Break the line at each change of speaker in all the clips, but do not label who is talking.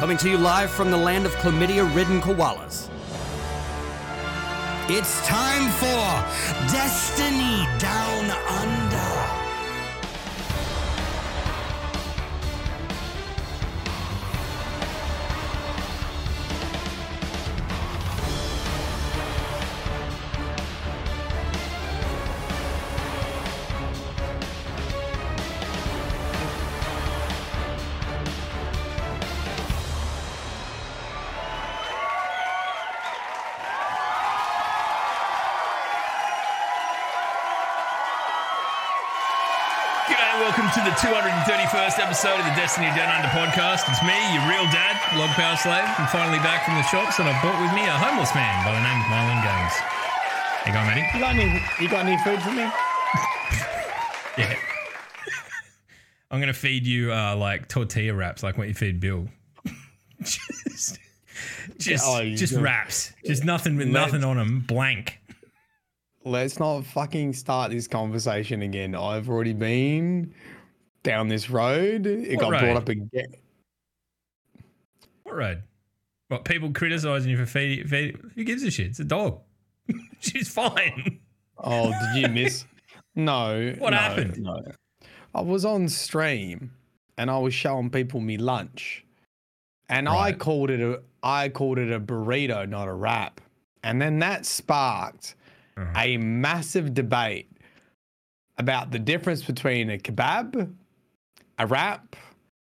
coming to you live from the land of chlamydia ridden koalas. It's time for Destiny Down Under.
Episode of the Destiny Down Under podcast. It's me, your real dad, Log Power Slave. I'm finally back from the shops and I've brought with me a homeless man by the name of Marlon Games. Hey, go, Matty.
You got any? You got any food for me?
Yeah. I'm going to feed you uh, like tortilla wraps, like what you feed Bill. just just,
Oh,
just wraps. Just nothing with nothing on them. Blank.
Let's not fucking start this conversation again. I've already been down this road. It
What
got
road?
brought up again.
What road? What, people criticizing you for feeding? Feed, who gives a shit? It's a dog. She's fine.
Oh, did you miss? No.
What
no,
happened?
No. I was on stream and I was showing people me lunch, and I called it a I called it a burrito, not a wrap. And then that sparked
Uh-huh.
a massive debate about the difference between a kebab, a wrap,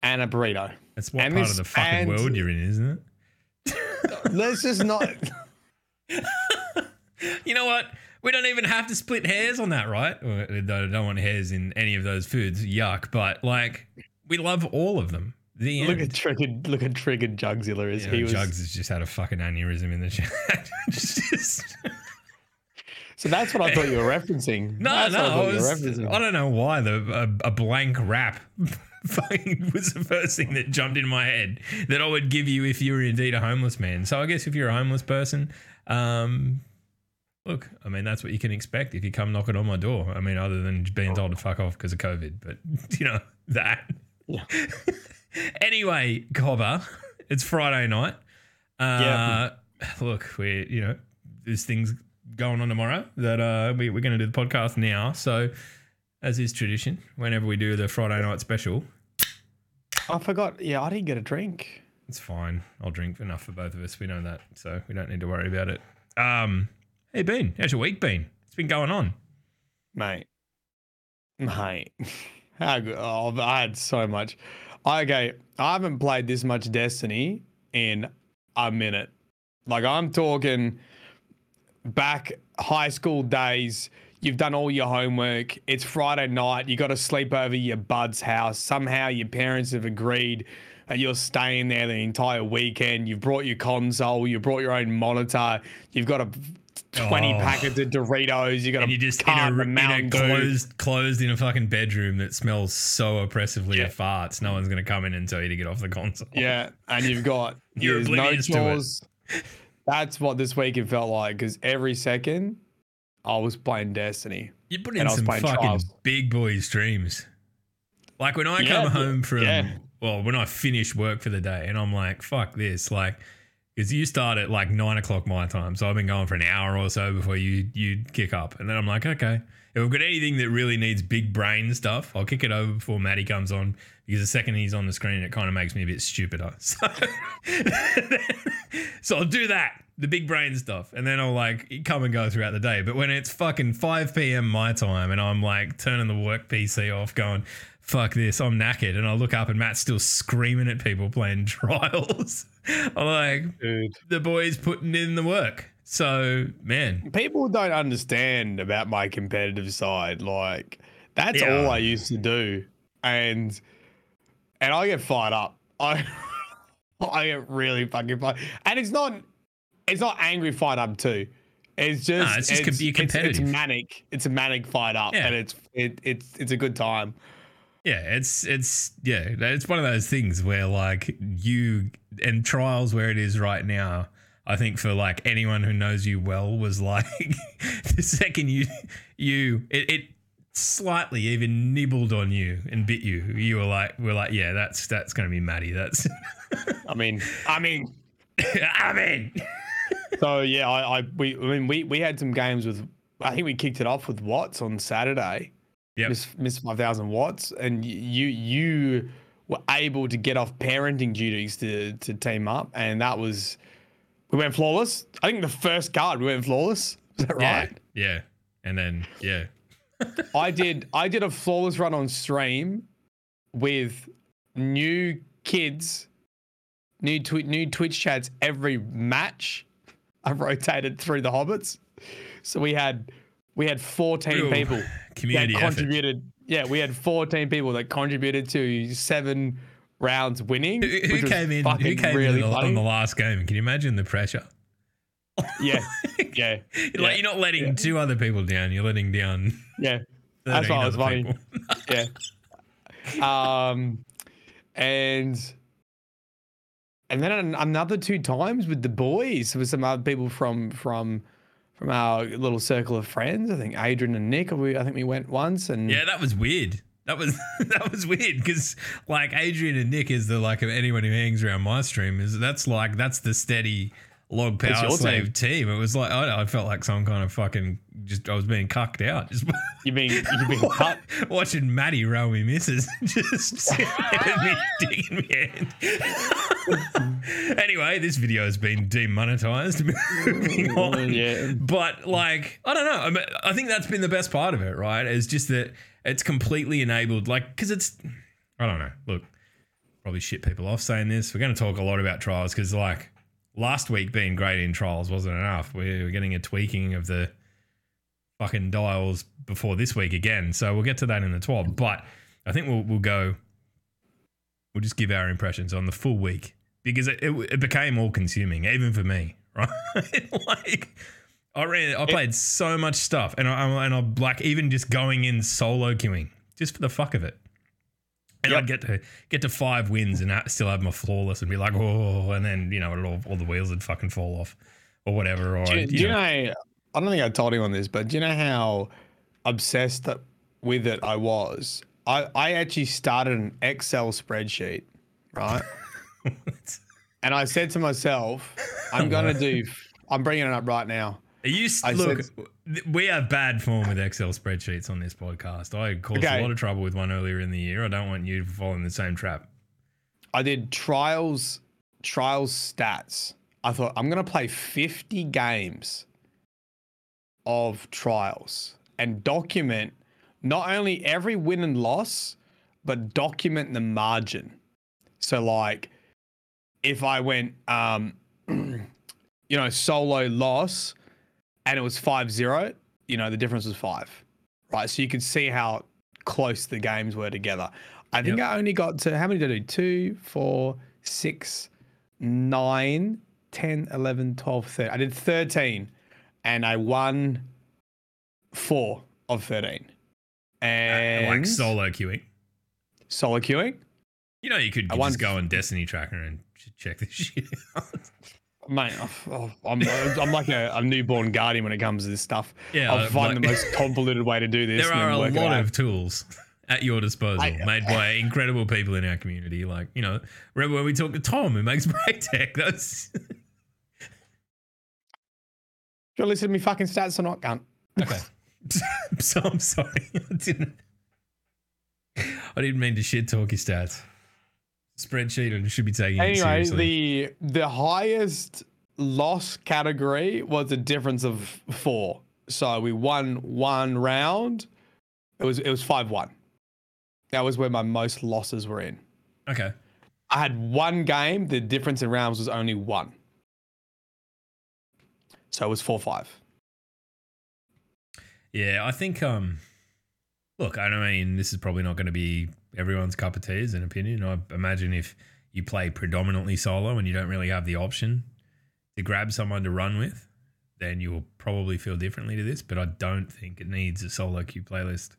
and a burrito.
That's what
And
part
this-
of the fucking world you're in, isn't it?
Let's just not.
You know what? We don't even have to split hairs on that, right? Well, I don't want hairs in any of those foods. Yuck. But like, we love all of them. The
look
end.
at triggered. Look at triggered Jugzilla as
You
he
know,
was.
Jugs has just had a fucking aneurysm in the chat. Just-
So that's what I thought you were referencing.
no,
That's
no,
I,
I,
thought you were
was,
referencing.
I don't know why the a, a blank rap was the first thing that jumped in my head that I would give you if you were indeed a homeless man. So I guess if you're a homeless person, um, look, I mean that's what you can expect if you come knocking on my door. I mean, other than being told to fuck off because of COVID, but you know that.
Yeah.
anyway, Cobber, it's Friday night. Uh,
Yeah.
Look, we you know there's things going on tomorrow that uh we, we're going to do the podcast now. So as is tradition, whenever we do the Friday night special,
I forgot. Yeah, I didn't get a drink.
it's fine. I'll drink enough for both of us. We know that, so we don't need to worry about it. Um, hey, Ben, how's your week been? It's been going on.
mate. Mate, how good? Oh, I had so much. Okay, I haven't played this much Destiny in a minute. Like I'm talking back high school days. You've done all your homework. It's Friday night. You got to sleep over your bud's house. Somehow your parents have agreed that you're staying there the entire weekend. You've brought your console. You brought your own monitor. You've got a 20
Oh.
packets of Doritos. You got
And
a
you're just in a, in a closed, closed in a fucking bedroom that smells so oppressively
Yeah.
of farts. No one's going to come in and tell you to get off the console.
Yeah, and you've got
You're
there's no
oblivious to it.
That's what this weekend felt like because every second I was playing Destiny.
You put in some fucking
Trials.
big boy streams. Like when I
Yeah,
come home from,
yeah.
well, when I finish work for the day and I'm like, fuck this. Like, because you start at like nine o'clock my time. So I've been going for an hour or so before you you kick up. And then I'm like, okay, if I've got anything that really needs big brain stuff, I'll kick it over before Maddie comes on because the second he's on the screen, it kind of makes me a bit stupider. So, so I'll do that, the big brain stuff, and then I'll like come and go throughout the day. But when it's fucking 5 p.m. my time and I'm like turning the work PC off, going, fuck this, I'm knackered, and I look up and Matt's still screaming at people playing trials. I'm like,
Dude.
the boy's putting in the work. So, man,
People don't understand about my competitive side. Like that's
Yeah.
all I used to do. And and I get fired up. I I get really fucking fired. And it's not it's not angry fired up too. It's just,
it's just com- you're
it's, it's manic. It's a manic fired up,
Yeah.
and it's it, it's it's a good time.
Yeah, it's it's yeah, it's one of those things where like you and trials where it is right now. I think for like anyone who knows you well was like the second you you it, it slightly even nibbled on you and bit you, you were like, we're like, yeah, that's that's gonna be Maddie. That's
I mean, I mean,
I mean,
so yeah, I, I we I mean we we had some games with I think we kicked it off with Watts on Saturday.
Yep.
Miss Miss five thousand watts, and you you were able to get off parenting duties to to team up, and that was we went flawless. I think the first card we went flawless. Is that
yeah,
right?
yeah, and then yeah,
I did I did a flawless run on stream with new kids, new twi- new Twitch chats every match. I rotated through the hobbits, so we had we had fourteen
Real
people
community
that
effort.
contributed. Yeah, we had fourteen people that contributed to seven rounds winning.
Who, who came in? Who came
really
in on the,
funny.
on the last game? Can you imagine the pressure?
Yeah, yeah,
Like
Yeah.
you're not letting
Yeah.
two other people down. You're letting down.
yeah. That's what it was
other
funny. yeah. Um, and and then another two times with the boys with some other people from from from our little circle of friends. I think Adrian and Nick. We I think we went once and
Yeah, that was weird. That was that was weird because like Adrian and Nick is the like of anyone who hangs around my stream is that's like that's the steady log power slave team. It was like I, know, I felt like some kind of fucking just I was being cucked out just
you being you being cut.
watching Maddie row me misses just me digging me hand. anyway, this video has been demonetized. Moving on.
Yeah.
But like, I don't know. I, mean, I think that's been the best part of it, right? Is just that it's completely enabled, like, because it's, I don't know. Look, probably shit people off saying this. We're going to talk a lot about trials because, like, last week being great in trials wasn't enough. We're getting a tweaking of the fucking dials before this week again. So we'll get to that in the 12. But I think we'll, we'll go, we'll just give our impressions on the full week because it, it, it became all consuming, even for me, right? like, I ran, I played so much stuff, and I, I- and I like even just going in solo queuing just for the fuck of it. And I'd get to get to five wins and still have my flawless and be like, oh, and then you know all, all the wheels would fucking fall off or whatever. Or
Do you, do you
know,
know? I don't think I told you on this, but do you know how obsessed with it I was? I I actually started an Excel spreadsheet, right? and I said to myself, I'm gonna do. I'm bringing it up right now.
Are you
I
look?
said-
we have bad form with Excel spreadsheets on this podcast. I caused
Okay.
a lot of trouble with one earlier in the year. I don't want you to fall in the same trap.
I did trials, trials stats. I thought I'm gonna play 50 games of trials and document not only every win and loss, but document the margin. So like if I went um you know solo loss and it was 5-0, you know the difference was 5. Right? So you could see how close the games were together. I think
Yep.
I only got to how many did I do? Two, four, six, nine, 10, 11, 12, 13. I did 13 and I won four of 13. And
like solo queuing.
solo queuing.
You know, you could
I
just
won-
go on Destiny Tracker and check this shit out.
Mate, I'm, I'm like a, a newborn guardian when it comes to this stuff.
Yeah,
I'll
uh,
find
like-
the most convoluted way to do this.
there
and
are a lot of tools at your disposal
I-
made by incredible people in our community. Like, you know, remember when we talked to Tom who makes Braytech? That's
Do you listen to me fucking stats or not, cunt?
okay. so I'm sorry. I didn't I didn't mean to shit talk your stats. Spreadsheet and should be taking it
Anyway, the the highest loss category was a difference of four. So we won one round. It was it was five one. That was where my most losses were in.
okay.
I had one game. The difference in rounds was only one. So it was four five.
Yeah, I think um look, I mean this is probably not going to be everyone's cup of tea as an opinion. I imagine if you play predominantly solo and you don't really have the option to grab someone to run with, then you'll probably feel differently to this, but I don't think it needs a solo queue playlist.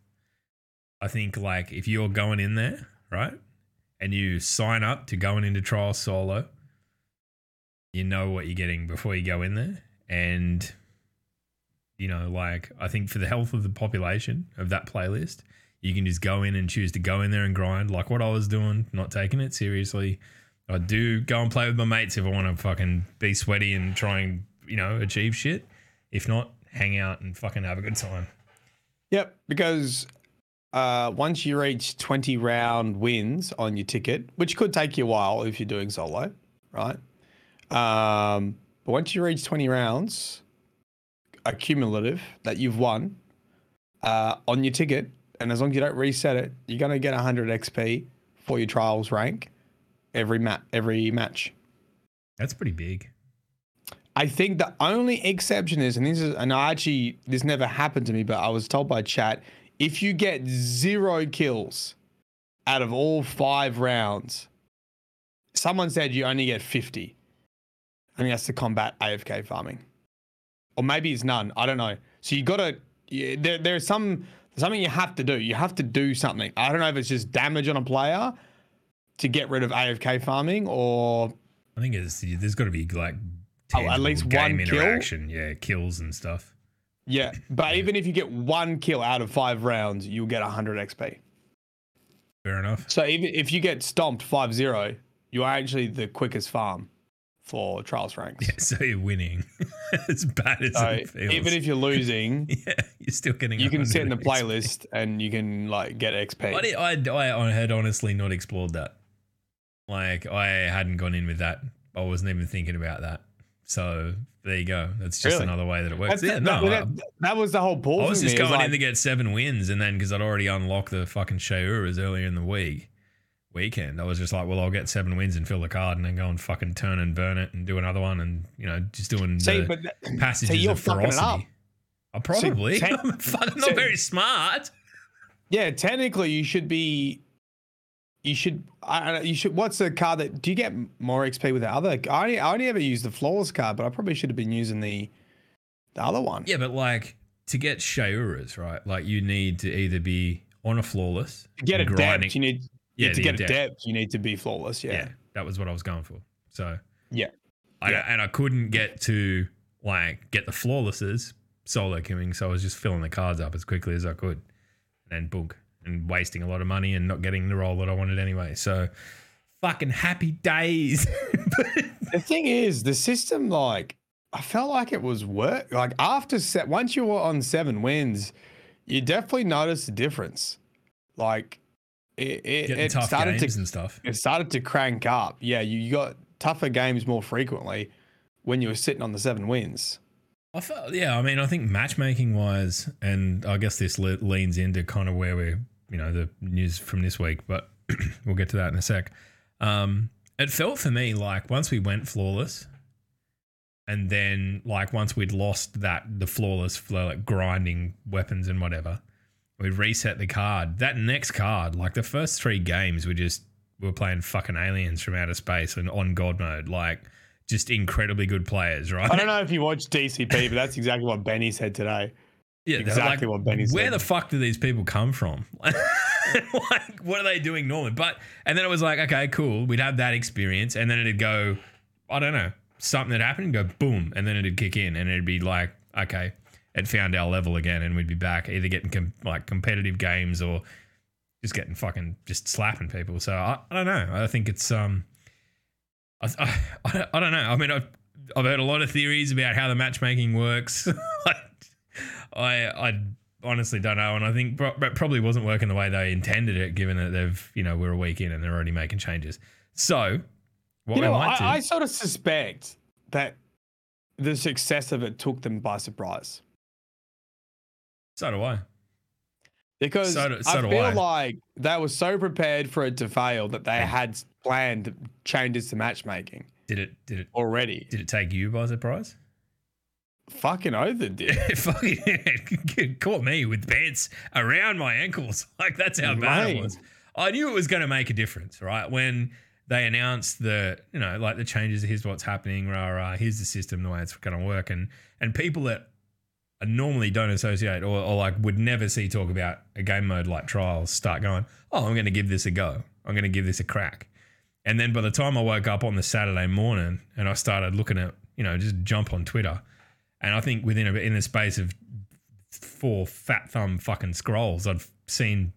I think like if you're going in there, right? And you sign up to going into trial solo, you know what you're getting before you go in there and you know, like I think for the health of the population of that playlist, you can just go in and choose to go in there and grind like what I was doing, not taking it seriously. I do go and play with my mates if I want to fucking be sweaty and try and, you know, achieve shit. If not, hang out and fucking have a good time.
Yep, because uh, once you reach 20 round wins on your ticket, which could take you a while if you're doing solo, right? Um, but once you reach 20 rounds, accumulative that you've won uh, on your ticket, and as long as you don't reset it, you're gonna get 100 XP for your trials rank every mat every match.
That's pretty big.
I think the only exception is, and this is, and I actually, this never happened to me, but I was told by chat, if you get zero kills out of all five rounds, someone said you only get 50. I that's to combat AFK farming. Or maybe it's none. I don't know. So you got to, yeah, there, there's some, something you have to do. You have to do something. I don't know if it's just damage on a player to get rid of AFK farming or
I think it's there's got to be like
Oh, at least
game
one kill?
interaction, yeah, kills and stuff.
Yeah, but even if you get one kill out of five rounds, you'll get 100 XP.
Fair enough.
So even if you get stomped 5-0, you are actually the quickest farm for trials ranks.
So you're winning. as bad as
So
it feels.
even if you're losing,
yeah, you're still getting.
you can sit in the
XP.
playlist and you can like get XP.
I, did, I, I, had honestly not explored that. Like I hadn't gone in with that. I wasn't even thinking about that. So there you go. That's just
Really?
another way that it works.
That's-
yeah,
that,
no,
that, that was the whole pull.
I was just going
like,
in to get seven wins, and then because I'd already unlocked the fucking Shayuras earlier in the week weekend, I was just like, well, I'll get seven wins and fill the card, and then go and fucking turn and burn it and do another one, and you know, just doing
See,
the
but th-
passages
you're
of ferocity. I probably.
ten-
I'm fucking not
so-
very smart.
yeah, technically you should be. You should. I, you should. What's the card that? Do you get more XP with the other? I only, I only ever use the flawless card, but I probably should have been using the the other one.
Yeah, but like to get Shayuras right? Like you need to either be on a flawless,
To get a
grinding-
depth, you need.
Yeah,
to get a
depth.
depth, you need to be flawless.
Yeah.
Yeah.
that was what I was going for. So
Yeah.
I,
Yeah.
and I couldn't get to like get the flawlesses solo queuing, so I was just filling the cards up as quickly as I could, and book and wasting a lot of money and not getting the role that I wanted anyway. So fucking happy days.
The thing is, the system like I felt like it was work. Like after set, once you were on seven wins, you definitely noticed a difference. Like it, it, it started
games
to
and stuff.
it started to crank up. Yeah, you, you got tougher games more frequently when you were sitting on the seven wins.
I felt, yeah, I mean, I think matchmaking wise, and I guess this le- leans into kind of where we're, you know, the news from this week, but we'll get to that in a sec. Um, it felt for me like once we went flawless, and then like once we'd lost that, the flawless flow, like grinding weapons and whatever, we reset the card. That next card, like the first three games, we just, we were playing fucking aliens from outer space and on God mode, like just incredibly good players, right?
I don't know if you watched DCP, but that's exactly what Benny said today.
Yeah,
Exactly what Benny said.
Where the fuck do these people come from? like, what are they doing normally? But and then it was like, okay, cool. We'd have that experience, and then it'd go, I don't know, something that happened, go boom, and then it'd kick in, and it'd be like, okay, it found our level again, and we'd be back either getting com- like competitive games or just getting fucking just slapping people. So I, I don't know. I think it's um, I, I, I don't know. I mean, I've, I've heard a lot of theories about how the matchmaking works. I I honestly don't know, and I think pro- probably wasn't working the way they intended it, given that they've you know we're a week in and they're already making changes. So what
you
we
know,
might do,
I, I sort of suspect that the success of it took them by surprise.
So do I.
Because
So do- so
I feel
I.
like they were so prepared for it to fail that they had planned changes to matchmaking
Did it did it
already.
did it take you by surprise?
Fucking oath it did.
Fucking it caught me with pants around my ankles. Like that's how bad it was. I knew it was going to make a difference, right? When they announced the, you know, like the changes. Here's what's happening. Rah rah. Here's the system, the way it's going to work, and and people that normally don't associate or, or like would never see talk about a game mode like trials start going, oh, I'm going to give this a go. I'm going to give this a crack. And then by the time I woke up on the Saturday morning and I started looking at, you know, just jump on Twitter, and I think within a in the space of four fat thumb fucking scrolls. I've seen,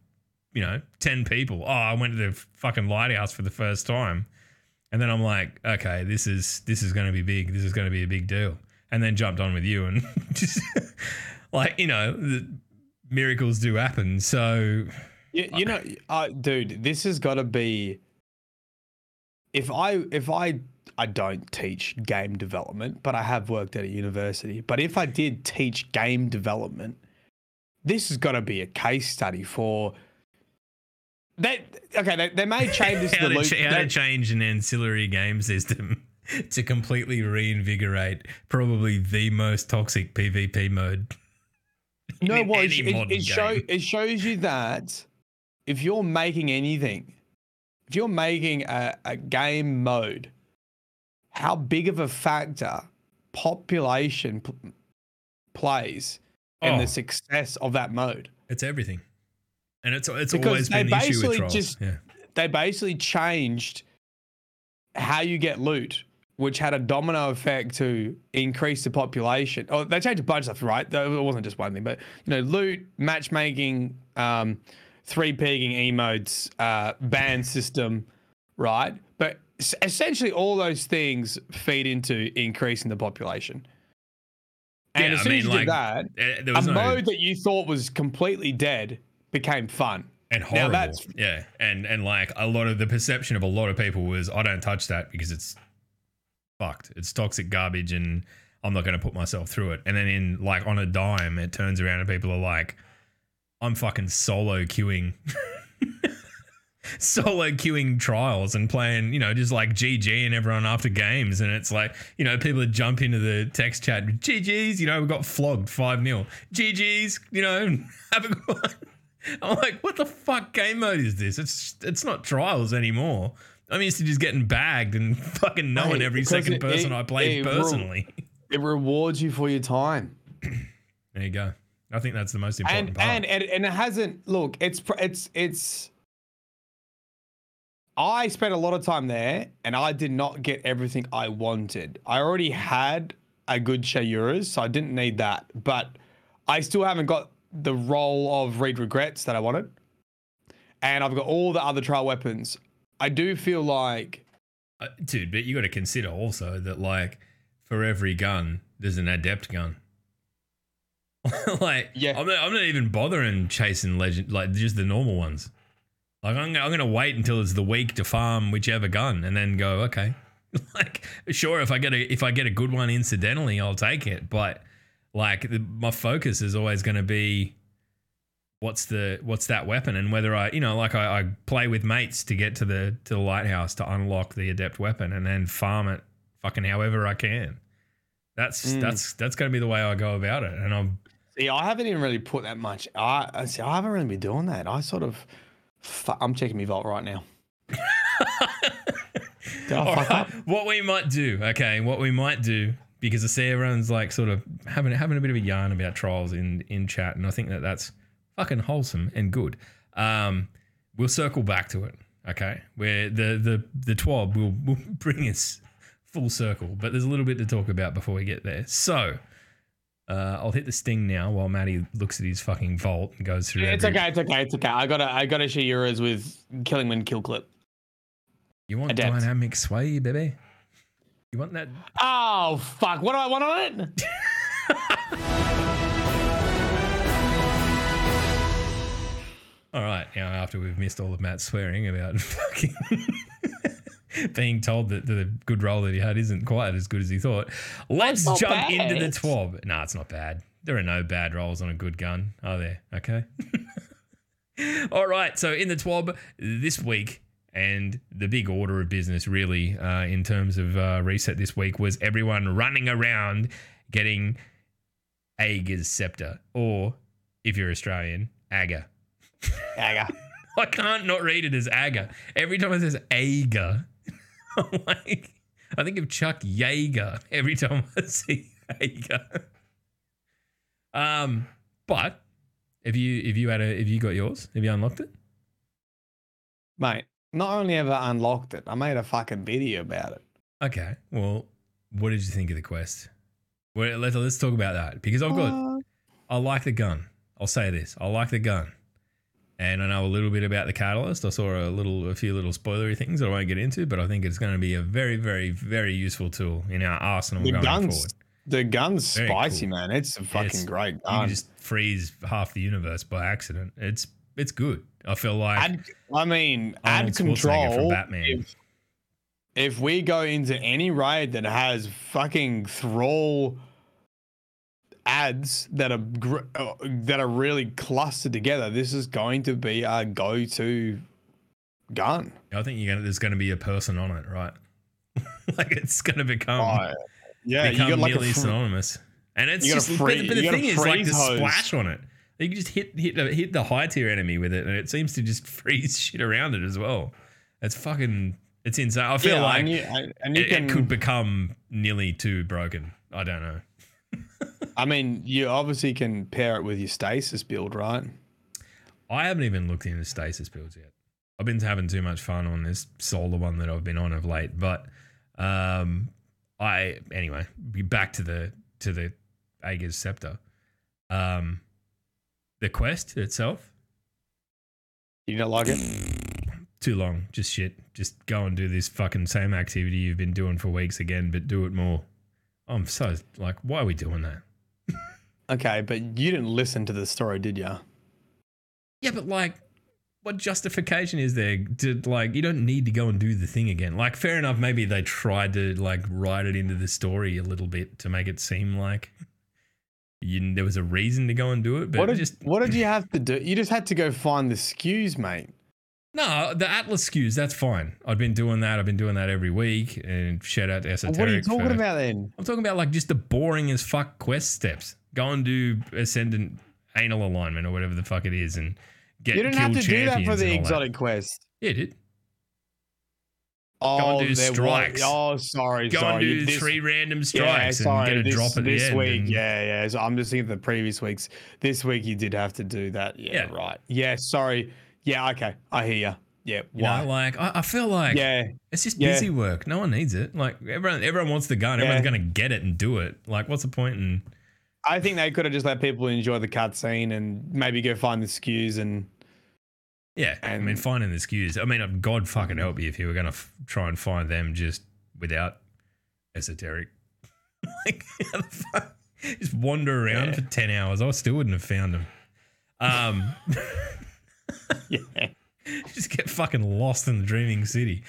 you know, 10 people. Oh, I went to the fucking lighthouse for the first time. And then I'm like, okay, this is this is going to be big. This is going to be a big deal. And then jumped on with you and just like, you know, the miracles do happen. So
You, you know, uh, dude, this has got to be. If I if I I don't teach game development, but I have worked at a university. But if I did teach game development, this has got to be a case study for. They okay. They, they may change this.
how,
to
to,
loop,
ch- how to change an ancillary game system to completely reinvigorate probably the most toxic PvP mode.
No,
in
well, it, it, it, show, it shows you that if you're making anything, if you're making a, a game mode, how big of a factor population p- plays in
Oh.
the success of that mode.
It's everything, and it's it's
Because
always been the issue with trolls.
just-
yeah.
They basically changed how you get loot, which had a domino effect to increase the population. Oh, they changed a bunch of stuff, right? Though It wasn't just one thing, but you know, loot, matchmaking, um, three pegging emotes, uh, ban system, right? But essentially, all those things feed into increasing the population. And
Yeah,
as
I
soon
mean,
as you
like,
did that,
Eh,
a
no
mode that you thought was completely dead became fun.
and
Now
horrible.
that's-
yeah, and and like a lot of the perception of a lot of people was I don't touch that because it's fucked. It's toxic garbage, and I'm not going to put myself through it. And then in like on a dime, it turns around and people are like, I'm fucking solo queuing. Solo queuing trials and playing, you know, just like GG and everyone after games. And it's like, you know, people jump into the text chat, GG's, you know, we got flogged 5 0. GG's, you know, have a good one. I'm like, what the fuck game mode is this? It's it's not trials anymore. I'm used to just getting bagged and fucking knowing
Mate,
every second
it-
person
it-
I played
ru-
personally.
It rewards you for your time.
There you go. I think that's the most important
and,
part.
and and and it hasn't look it's it's it's i spent a lot of time there and i did not get everything i wanted i already had a good Shayura's so i didn't need that but i still haven't got the role of Reed's Regret that i wanted and i've got all the other trial weapons i do feel like
Uh, dude, but you got to consider also that like for every gun, there's an adept gun. like,
Yeah.
I'm not, I'm not even bothering chasing legend, like just the normal ones. Like, I'm, I'm gonna wait until it's the week to farm whichever gun, and then go, okay. like, sure, if I get a if I get a good one incidentally, I'll take it. But like, the, my focus is always going to be what's the what's that weapon and whether I you know like I, I play with mates to get to the to the lighthouse to unlock the adept weapon and then farm it fucking however I can. That's
Mm.
that's that's gonna be the way I go about it. And I'm
see i haven't even really put that much i I see i haven't really been doing that i sort of i'm checking my vault right now Did I
All
fuck
right, what we might do, okay, what we might do, because I see everyone's like sort of having having a bit of a yarn about trials in in chat, and I think that that's fucking wholesome and good. Um, we'll circle back to it, okay? Where the the the twab will will bring us full circle, but there's a little bit to talk about before we get there. So. Uh, I'll hit the sting now while Matty looks at his fucking vault and goes through.
It's
every-
okay, it's okay, it's okay. I gotta I gotta share euros with Killing Wind kill clip.
You want
Adept.
dynamic sway, baby? You want that?
Oh fuck! What do I want on it?
All right, now after we've missed all of Matt's swearing about fucking being told that the good role that he had isn't quite as good as he thought, let's jump into the
bad.
twab. No, it's not bad. There are no bad rolls on a good gun, are there? Okay. all right, so in the twab this week, and the big order of business really uh, in terms of uh, reset this week was everyone running around getting Ager's scepter, or if you're Australian, Aga.
Yeah,
I can't not read it as Aga. Every time it says Aga, I'm like, I think of Chuck Yeager every time I see Aga. Um, but if you if you had a if you got yours, have you unlocked it?
mate. Not only have I unlocked it, I made a fucking video about it.
Okay. Well, what did you think of the quest? Well, let's let's talk about that because I've got
Uh,
I like the gun. I'll say this. I like the gun. And I know a little bit about the catalyst. I saw a little, a few little spoilery things that I won't get into, but I think it's going to be a very, very, very useful tool in our arsenal
The
going
guns,
forward.
the gun's
Very
spicy,
cool.
man. It's a fucking
It's-
great
You
gun.
can just freeze half the universe by accident. It's it's good. I feel like
Add, I mean,
Arnold
add control.
from Batman.
If, if we go into any raid that has fucking thrall ads that are gr- uh, that are really clustered together, this is going to be our go-to gun.
I think you're gonna, there's going to be a person on it, right? like it's going to become
Oh, yeah, you
become
got like a
nearly
fr-
synonymous. And it's
you got
just,
free-
but, but the thing is, like the
hose.
splash on it, you can just hit hit the, hit the high tier enemy with it, and it seems to just freeze shit around it as well. It's fucking, it's insane. I feel
yeah,
like
and you, and you
it,
can.
it could become nearly too broken. I don't know.
I mean, you obviously can pair it with your stasis build, right?
I haven't even looked into stasis builds yet. I've been having too much fun on this solar one that I've been on of late, but um, I anyway be back to the to the Ager's scepter. Um, the quest itself
You don't like it?
too long, just shit. Just go and do this fucking same activity you've been doing for weeks again, but do it more. Oh, I'm so like, why are we doing that?
Okay, but you didn't listen to the story, did you?
Yeah, but like, what justification is there to like? You don't need to go and do the thing again. Like, fair enough. Maybe they tried to like write it into the story a little bit to make it seem like you, there was a reason to go and do it. But
What did,
just
what did you have to do? You just had to go find the skews, mate.
No, the Atlas skews. That's fine. I've been doing that. I've been doing that every week. And shout out to Esoteric.
what are you talking
for-
about then?
I'm talking about like just the boring as fuck quest steps. Go and do ascendant anal alignment or whatever the fuck it is, and get
You didn't have to do that for the exotic quest.
Yeah, it did.
Oh,
and do
there was-
strikes.
oh, sorry,
Go
sorry.
and do
This-
three random
yeah,
strikes
sorry,
and get a
this,
drop at the
this week.
and-
Yeah, yeah. So I'm just thinking of the previous weeks. This week you did have to do that. Yeah,
Yeah.
right. Yeah, sorry. Yeah, okay. I hear you. Yeah,
You
why?
know, like I, I feel like
yeah,
it's just
yeah.
busy work. No one needs it. Like everyone, everyone wants the gun.
Yeah.
Everyone's gonna get it and do it. Like, what's the point in?
I think they could have just let people enjoy the cutscene and maybe go find the skews and
Yeah, I mean,
And-
finding the skews. I mean, God fucking help you if you were gonna f- try and find them just without esoteric. like, how the fuck? Just wander around
Yeah.
for ten hours. I still wouldn't have found them. Um,
yeah.
just get fucking lost in the dreaming city.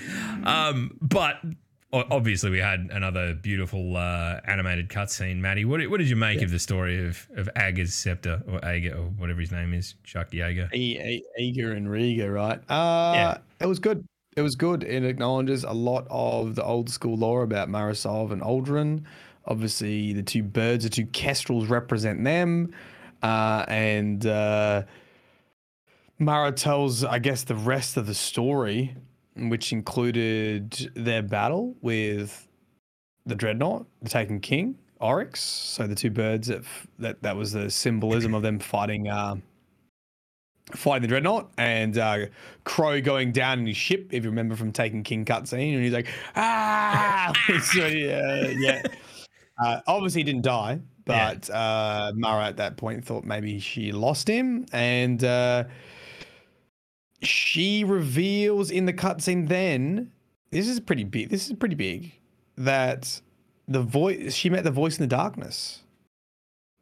Um, but obviously, we had another beautiful uh, animated cutscene. Maddie, what, did- what did you make of the story of of Aga's scepter or Aga or whatever his name is, Chuck Yeager?
E- and Riga, right? Uh,
Yeah.
It was good. It was good. It acknowledges a lot of the old school lore about Mara Sov and Uldren. Obviously, the two birds, the two kestrels represent them. Uh, and uh, Mara tells, I guess, the rest of the story, which included their battle with the Dreadnought, the Taken King, Oryx. So the two birds that that, that was the symbolism of them fighting. Uh, fighting the dreadnought and uh, Crow going down in his ship, if you remember from Taken King cutscene, and he's like, ah, so, yeah, yeah. Uh, obviously, he didn't die,
Yeah.
but uh, Mara at that point thought maybe she lost him, and uh, she reveals in the cutscene. Then this is pretty big. This is pretty big that the voice she met the voice in the darkness.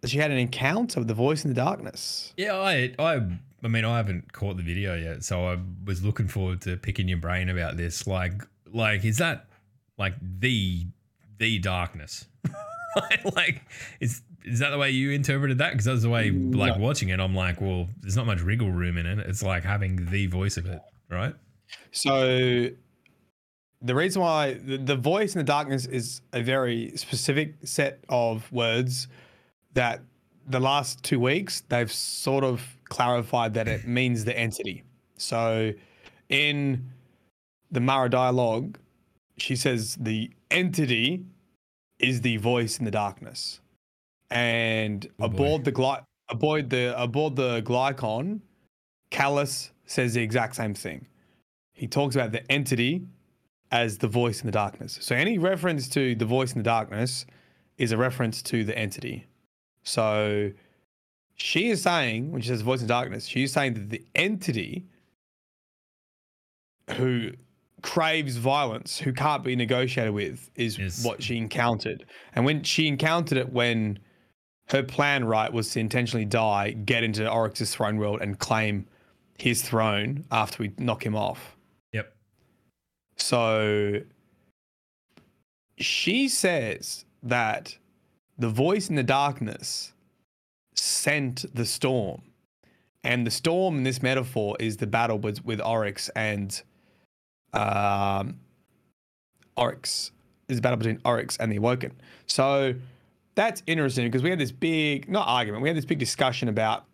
She had an encounter with the voice in the darkness.
Yeah, I, I, I mean, I haven't caught the video yet, so I was looking forward to picking your brain about this. Like, like, is that like the the darkness? Like, is is that the way you interpreted that? Because that's the way, mm, like, watching it. I'm like, well, there's not much wriggle room in it. It's like having the voice of it, right?
So the reason why the, the voice in the darkness is a very specific set of words that the last two weeks they've sort of clarified that it means the entity. So in the Mara dialogue, she says the entity is the voice in the darkness. And
Oh
aboard the gly- aboard the aboard the Glykon, Calus says the exact same thing. He talks about the entity as the voice in the darkness. So any reference to the voice in the darkness is a reference to the entity. So She is saying, when she says voice in the darkness, she's saying that the entity who craves violence, who can't be negotiated with, is
Is-
what she encountered. And when she encountered it, when her plan, right, was to intentionally die, get into Oryx's throne world, and claim his throne after we knock him off.
Yep.
So she says that the voice in the darkness sent the storm. And the storm in this metaphor is the battle with, with Oryx and um, Oryx is the battle between Oryx and the Awoken. So that's interesting because we had this big, not argument, we had this big discussion about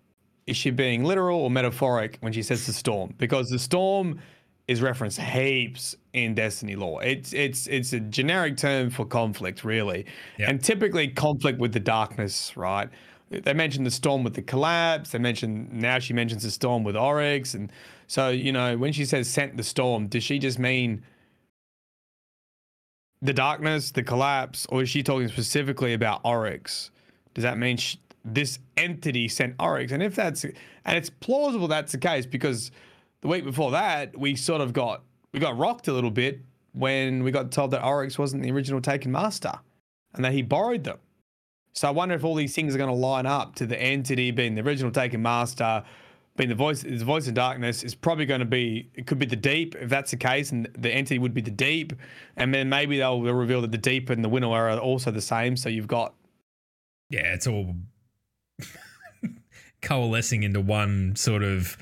is she being literal or metaphoric when she says the storm? Because the storm is referenced heaps in Destiny lore. It's it's it's a generic term for conflict, really,
Yep.
and typically conflict with the darkness, right? They mentioned the storm with the collapse. They mentioned now she mentions the storm with Oryx, and so you know when she says sent the storm, does she just mean the darkness, the collapse, or is she talking specifically about Oryx? Does that mean sh this entity sent Oryx? And if that's and it's plausible that's the case because the week before that we sort of got we got rocked a little bit when we got told that Oryx wasn't the original Taken Master and that he borrowed them. So I wonder if all these things are going to line up to the entity being the original Taken Master, being the voice, the voice in darkness is probably going to be. It could be the deep if that's the case, and the entity would be the deep, and then maybe they'll, they'll reveal that the deep and the winnow are also the same. So you've got
Yeah, it's all coalescing into one sort of,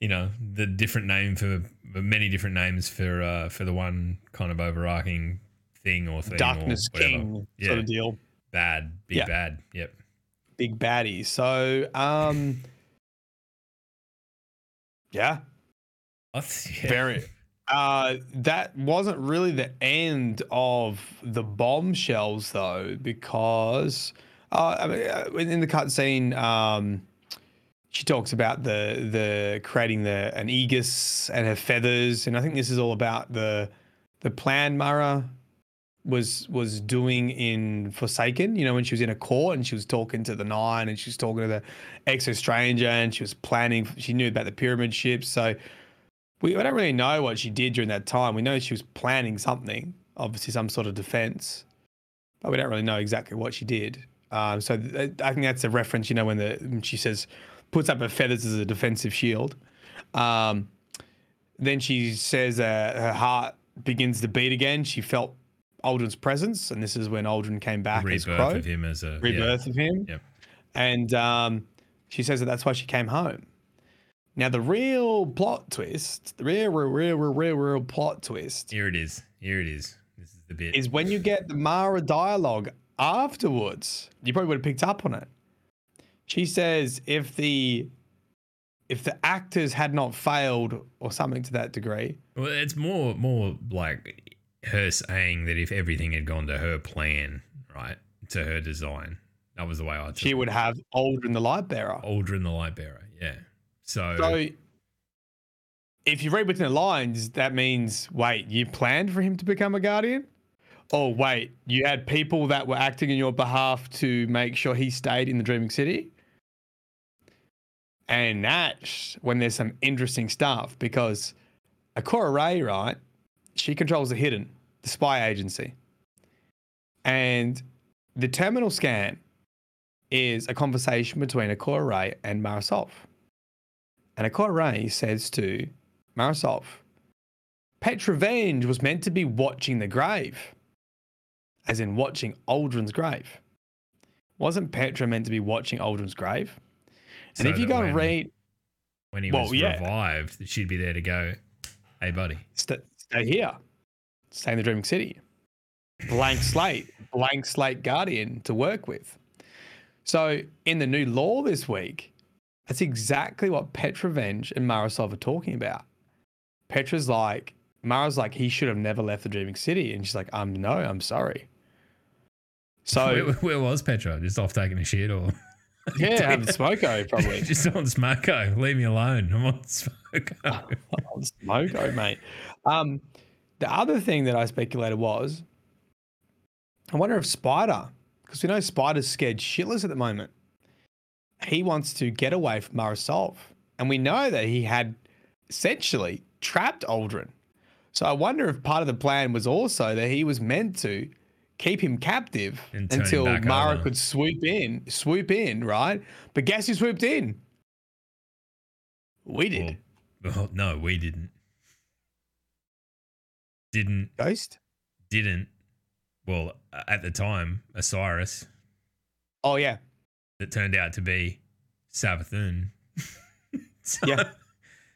you know, the different name for many different names for uh, for the one kind of overarching thing or thing
Darkness
or whatever.
King
Yeah,
sort of deal,
bad, big
Yeah.
bad. Yep.
big baddie. So um, yeah,
yeah.
Very. Uh, that wasn't really the end of the bombshells, though, because uh, I mean, uh, in the cutscene, um, she talks about the the creating the an aegis and her feathers, and I think this is all about the the plan Mara was was doing in Forsaken. You know, when she was in a court and she was talking to the Nine, and she was talking to the Exo Stranger, and she was planning. She knew about the pyramid ships, so we, we don't really know what she did during that time. We know she was planning something, obviously some sort of defense, but we don't really know exactly what she did. Um, so th- I think that's a reference, you know, when the when she says puts up her feathers as a defensive shield. Um, then she says uh, her heart begins to beat again. She felt Uldren's presence, and this is when Uldren came back as
rebirth
Crow
of him as a
rebirth of him.
Yep.
And um, she says that that's why she came home. Now, the real plot twist, the real, real, real, real, real, real plot twist
Here it is. Here it is. This is the bit.
is when you get the Mara dialogue afterwards. You probably would have picked up on it. She says if the if the actors had not failed or something to that degree,
Well, it's more more like her saying that if everything had gone to her plan, right, to her design, that was the way I took
she
it.
would have Uldren the light bearer.
Uldren the light bearer. Yeah. So,
So if you read between the lines, that means wait, you planned for him to become a guardian? Oh wait, you had people that were acting in your behalf to make sure he stayed in the Dreaming City? And that's when there's some interesting stuff because Ikora Rey, right? She controls the Hidden, the spy agency. And the terminal scan is a conversation between Ikora Rey and Mara Sov. And Ikora Rey says to Mara Sov, Petrovenge was meant to be watching the grave, as in watching Uldren's grave. Wasn't Petra meant to be watching Uldren's grave? And
so
if you go and
when-
read,
when he
well,
was
yeah.
revived, she'd be there to go, "Hey, buddy,
st- stay here, stay in the Dreaming City. Blank slate, blank slate guardian to work with. So in the new law this week, that's exactly what Petra Venj and Mara Sov are talking about. Petra's like, Mara's like, he should have never left the Dreaming City. And she's like, um, no, I'm sorry. So
where, where was Petra? Just off taking a shit, or
yeah, having smoko probably.
just on smoko? Leave me alone. I'm on smoko.
on Smoko, mate. Um, the other thing that I speculated was, I wonder if Spider, because we know Spider's scared shitless at the moment. he wants to get away from Mara Sov. And we know that he had essentially trapped Uldren. So I wonder if part of the plan was also that he was meant to keep him captive
And turn him
until Mara
over.
could swoop in, swoop in, right? But guess who swooped in? We did.
Well, no, we didn't. Didn't
Ghost?
didn't. Well, at the time, Osiris
Oh yeah.
that turned out to be Savathun. so,
Yeah.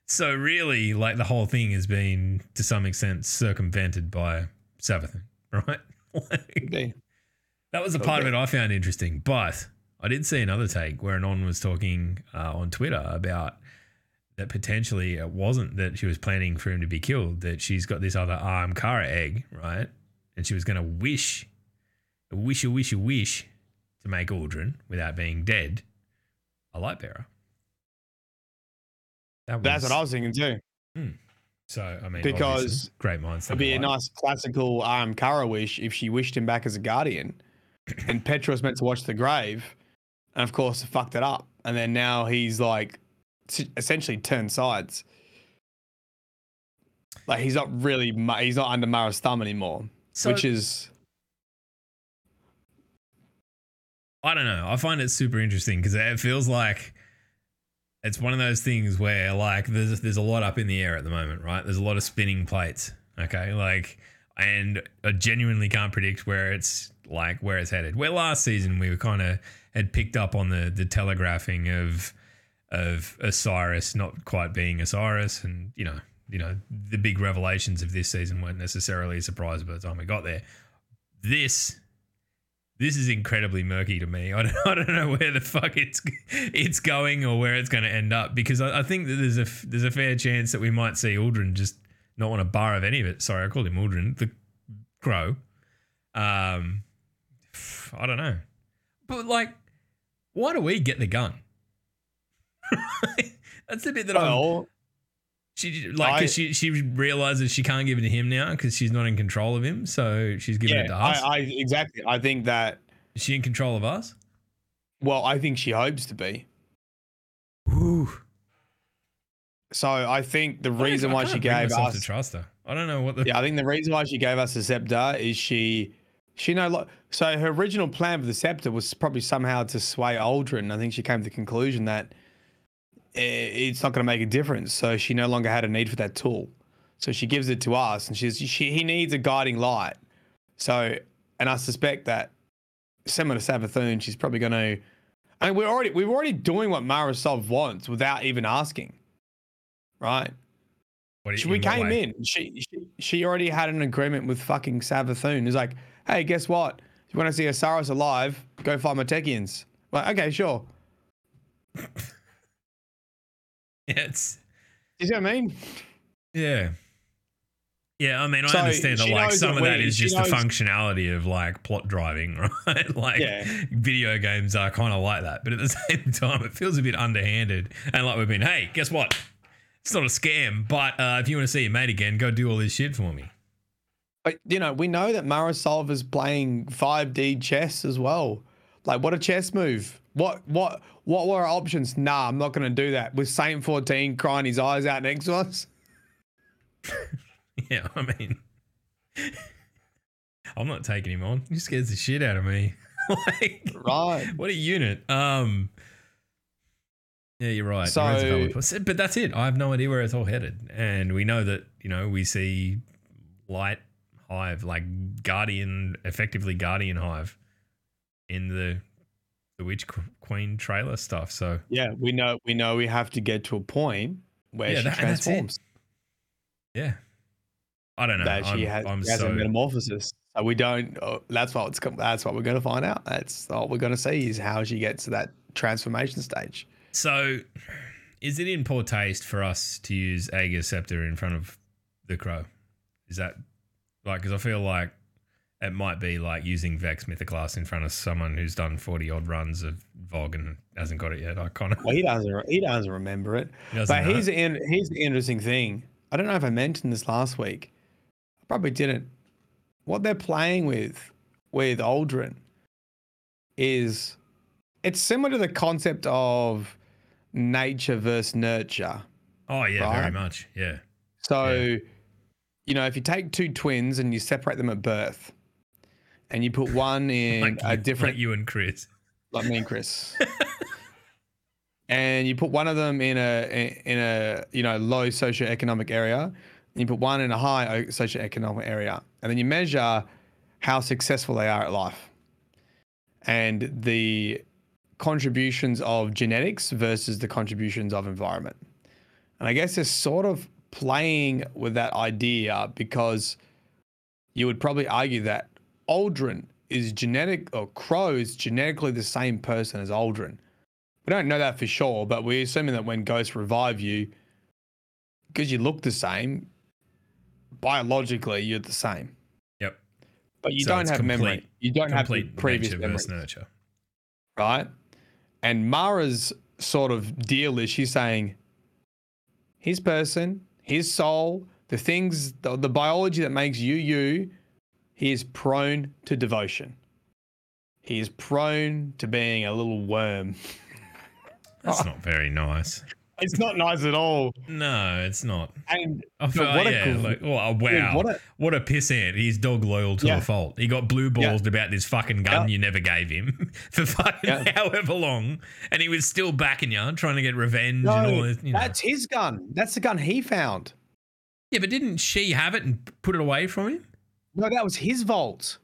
So really, like the whole thing has been to some extent circumvented by Savathun, right? Like, that was a part of it I found interesting. But I did see another take where Anon was talking uh, on Twitter about that potentially it wasn't that she was planning for him to be killed, that she's got this other Ahamkara egg, right? And she was going to wish, wish, a wish, a wish to make Uldren without being dead a light bearer. That
That's what I was thinking too.
So, I mean,
Because
great minds.
It'd
think
be a nice classical um Kara wish if she wished him back as a guardian. and Petra was meant to watch the grave. And of course fucked it up. And then now he's like essentially turned sides. Like he's not really he's not under Mara's thumb anymore.
So-
which is
I don't know. I find it super interesting because it feels like it's one of those things where like there's there's a lot up in the air at the moment, right? There's a lot of spinning plates. Okay, like and I genuinely can't predict where it's like where it's headed. Where last season we were kind of had picked up on the the telegraphing of of Osiris not quite being Osiris, and you know you know the big revelations of this season weren't necessarily a surprise by the time we got there. This this is incredibly murky to me. I don't, I don't know where the fuck it's it's going or where it's going to end up because I, I think that there's a there's a fair chance that we might see Uldren just not want a bar of any of it. Sorry, I called him Uldren, the crow. Um, I don't know, but like, why do we get the gun? That's the bit that
well,
She like
I-
she she realizes she can't give it to him now because she's not in control of him, so she's giving
yeah,
it to us.
I, I exactly. I think that
Is she in control of us?
well, I think she hopes to be.
Ooh.
So I think the reason why she gave us
to trust her. I don't know what the
Yeah, I think the reason why she gave us the scepter is she she no lo- so her original plan for the scepter was probably somehow to sway Uldren. I think she came to the conclusion that Eh, it's not going to make a difference, so she no longer had a need for that tool. So she gives it to us, and she's she he needs a guiding light. So, and I suspect that similar to Savathun, she's probably going to. I mean, we're already we're already doing what Mara Sov wants without even asking, right?
what
She, we
what
came in. She, she she already had an agreement with fucking Savathun. It's like, hey, guess what? You want to see Osiris alive? Go find my Techeuns. Like, okay, sure.
Yeah, it's
You see what I mean?
yeah. Yeah, I mean, I
So,
understand that like some of that is just
knows-
the functionality of like plot driving, right? like
Yeah.
video games are kind of like that, but at the same time, it feels a bit underhanded. And like we've been, hey, guess what? It's not a scam, but uh, if you want to see your mate again, go do all this shit for me.
But you know, we know that Mara Sov is playing 5D chess as well. Like, what a chess move. What what what were our options? Nah, I'm not gonna do that. With Saint 14 crying his eyes out next to us.
Yeah, I mean, I'm not taking him on. He scares the shit out of me. like,
Right.
what a unit. Um, yeah, you're right.
So-
There is a but that's it. I have no idea where it's all headed, and we know that you know we see light hive like guardian, effectively guardian hive in the the witch queen trailer stuff. So
Yeah, we know we know we have to get to a point where
Yeah,
she
that- and that's it.
transforms.
yeah, I don't know.
that she
I'm,
has,
I'm
she has
so
a metamorphosis. So we don't. Uh, that's what it's. That's what we're going to find out. That's all we're going to see is how she gets to that transformation stage.
So, is it in poor taste for us to use Ager's Scepter in front of the Crow? Is that like, because I feel like it might be like using Vex Mythoclast in front of someone who's done 40 odd runs of VoG and hasn't got it yet. I kind of.
Well, he doesn't. He doesn't remember it. But here's the in, here's the interesting thing. I don't know if I mentioned this last week. I probably didn't. What they're playing with with Uldren is it's similar to the concept of nature versus nurture.
Oh yeah, very much. Yeah.
So, you know, if you take two twins and you separate them at birth, and you put one in
Like,
a
you,
different,
like you and Chris.
like me and Chris, and you put one of them in a in a you know low socioeconomic area, and you put one in a high socioeconomic area, and then you measure how successful they are at life, and the contributions of genetics versus the contributions of environment. And I guess it's sort of playing with that idea because you would probably argue that Uldren is genetic or Crow is genetically the same person as Uldren. We don't know that for sure, but we're assuming that when ghosts revive you, because you look the same, biologically you're the same.
Yep.
But you
So
don't have memory. You don't have
Complete
previous
nature
memory
nurture.
right? And Mara's sort of deal is she's saying his person, his soul, the things, the, the biology that makes you you, he is prone to devotion. He is prone to being a little worm.
That's not very nice.
It's not nice at all.
No, it's not.
And
I feel,
what a
yeah,
gr-
like, oh, wow.
what
what
a-
a, pissant. He's dog loyal to
Yeah.
a fault. He got blue
Yeah.
balls about this fucking gun
Yeah.
you never gave him for fucking
Yeah.
however long. And he was still backing you, trying to get revenge and all this. You know.
that's his gun. That's the gun he found.
Yeah, but didn't she have it and put it away from him?
No, that was his vault.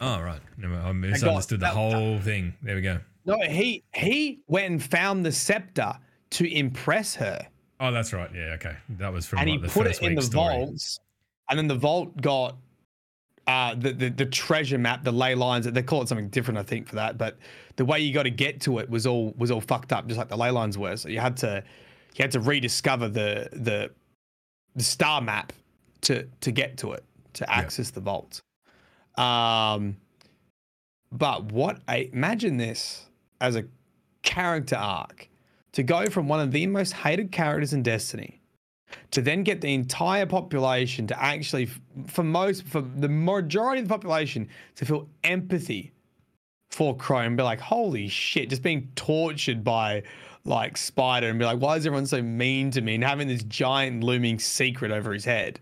Oh, right. No, I misunderstood the whole thing. There we go.
No, he he went and found the scepter to impress her.
Oh, that's right. Yeah, okay. That was from
and he
like, the
put it in the
story.
vaults, and then the vault got uh, the, the the treasure map, the ley lines. They call it something different, I think, for that. But the way you got to get to it was all was all fucked up, just like the ley lines were. So you had to you had to rediscover the the the star map to to get to it to access the vault. Um, but what a imagine this as a character arc to go from one of the most hated characters in Destiny to then get the entire population to actually, for most, for the majority of the population, to feel empathy for and be like, holy shit, just being tortured by like Spider and be like, why is everyone so mean to me? And having this giant looming secret over his head.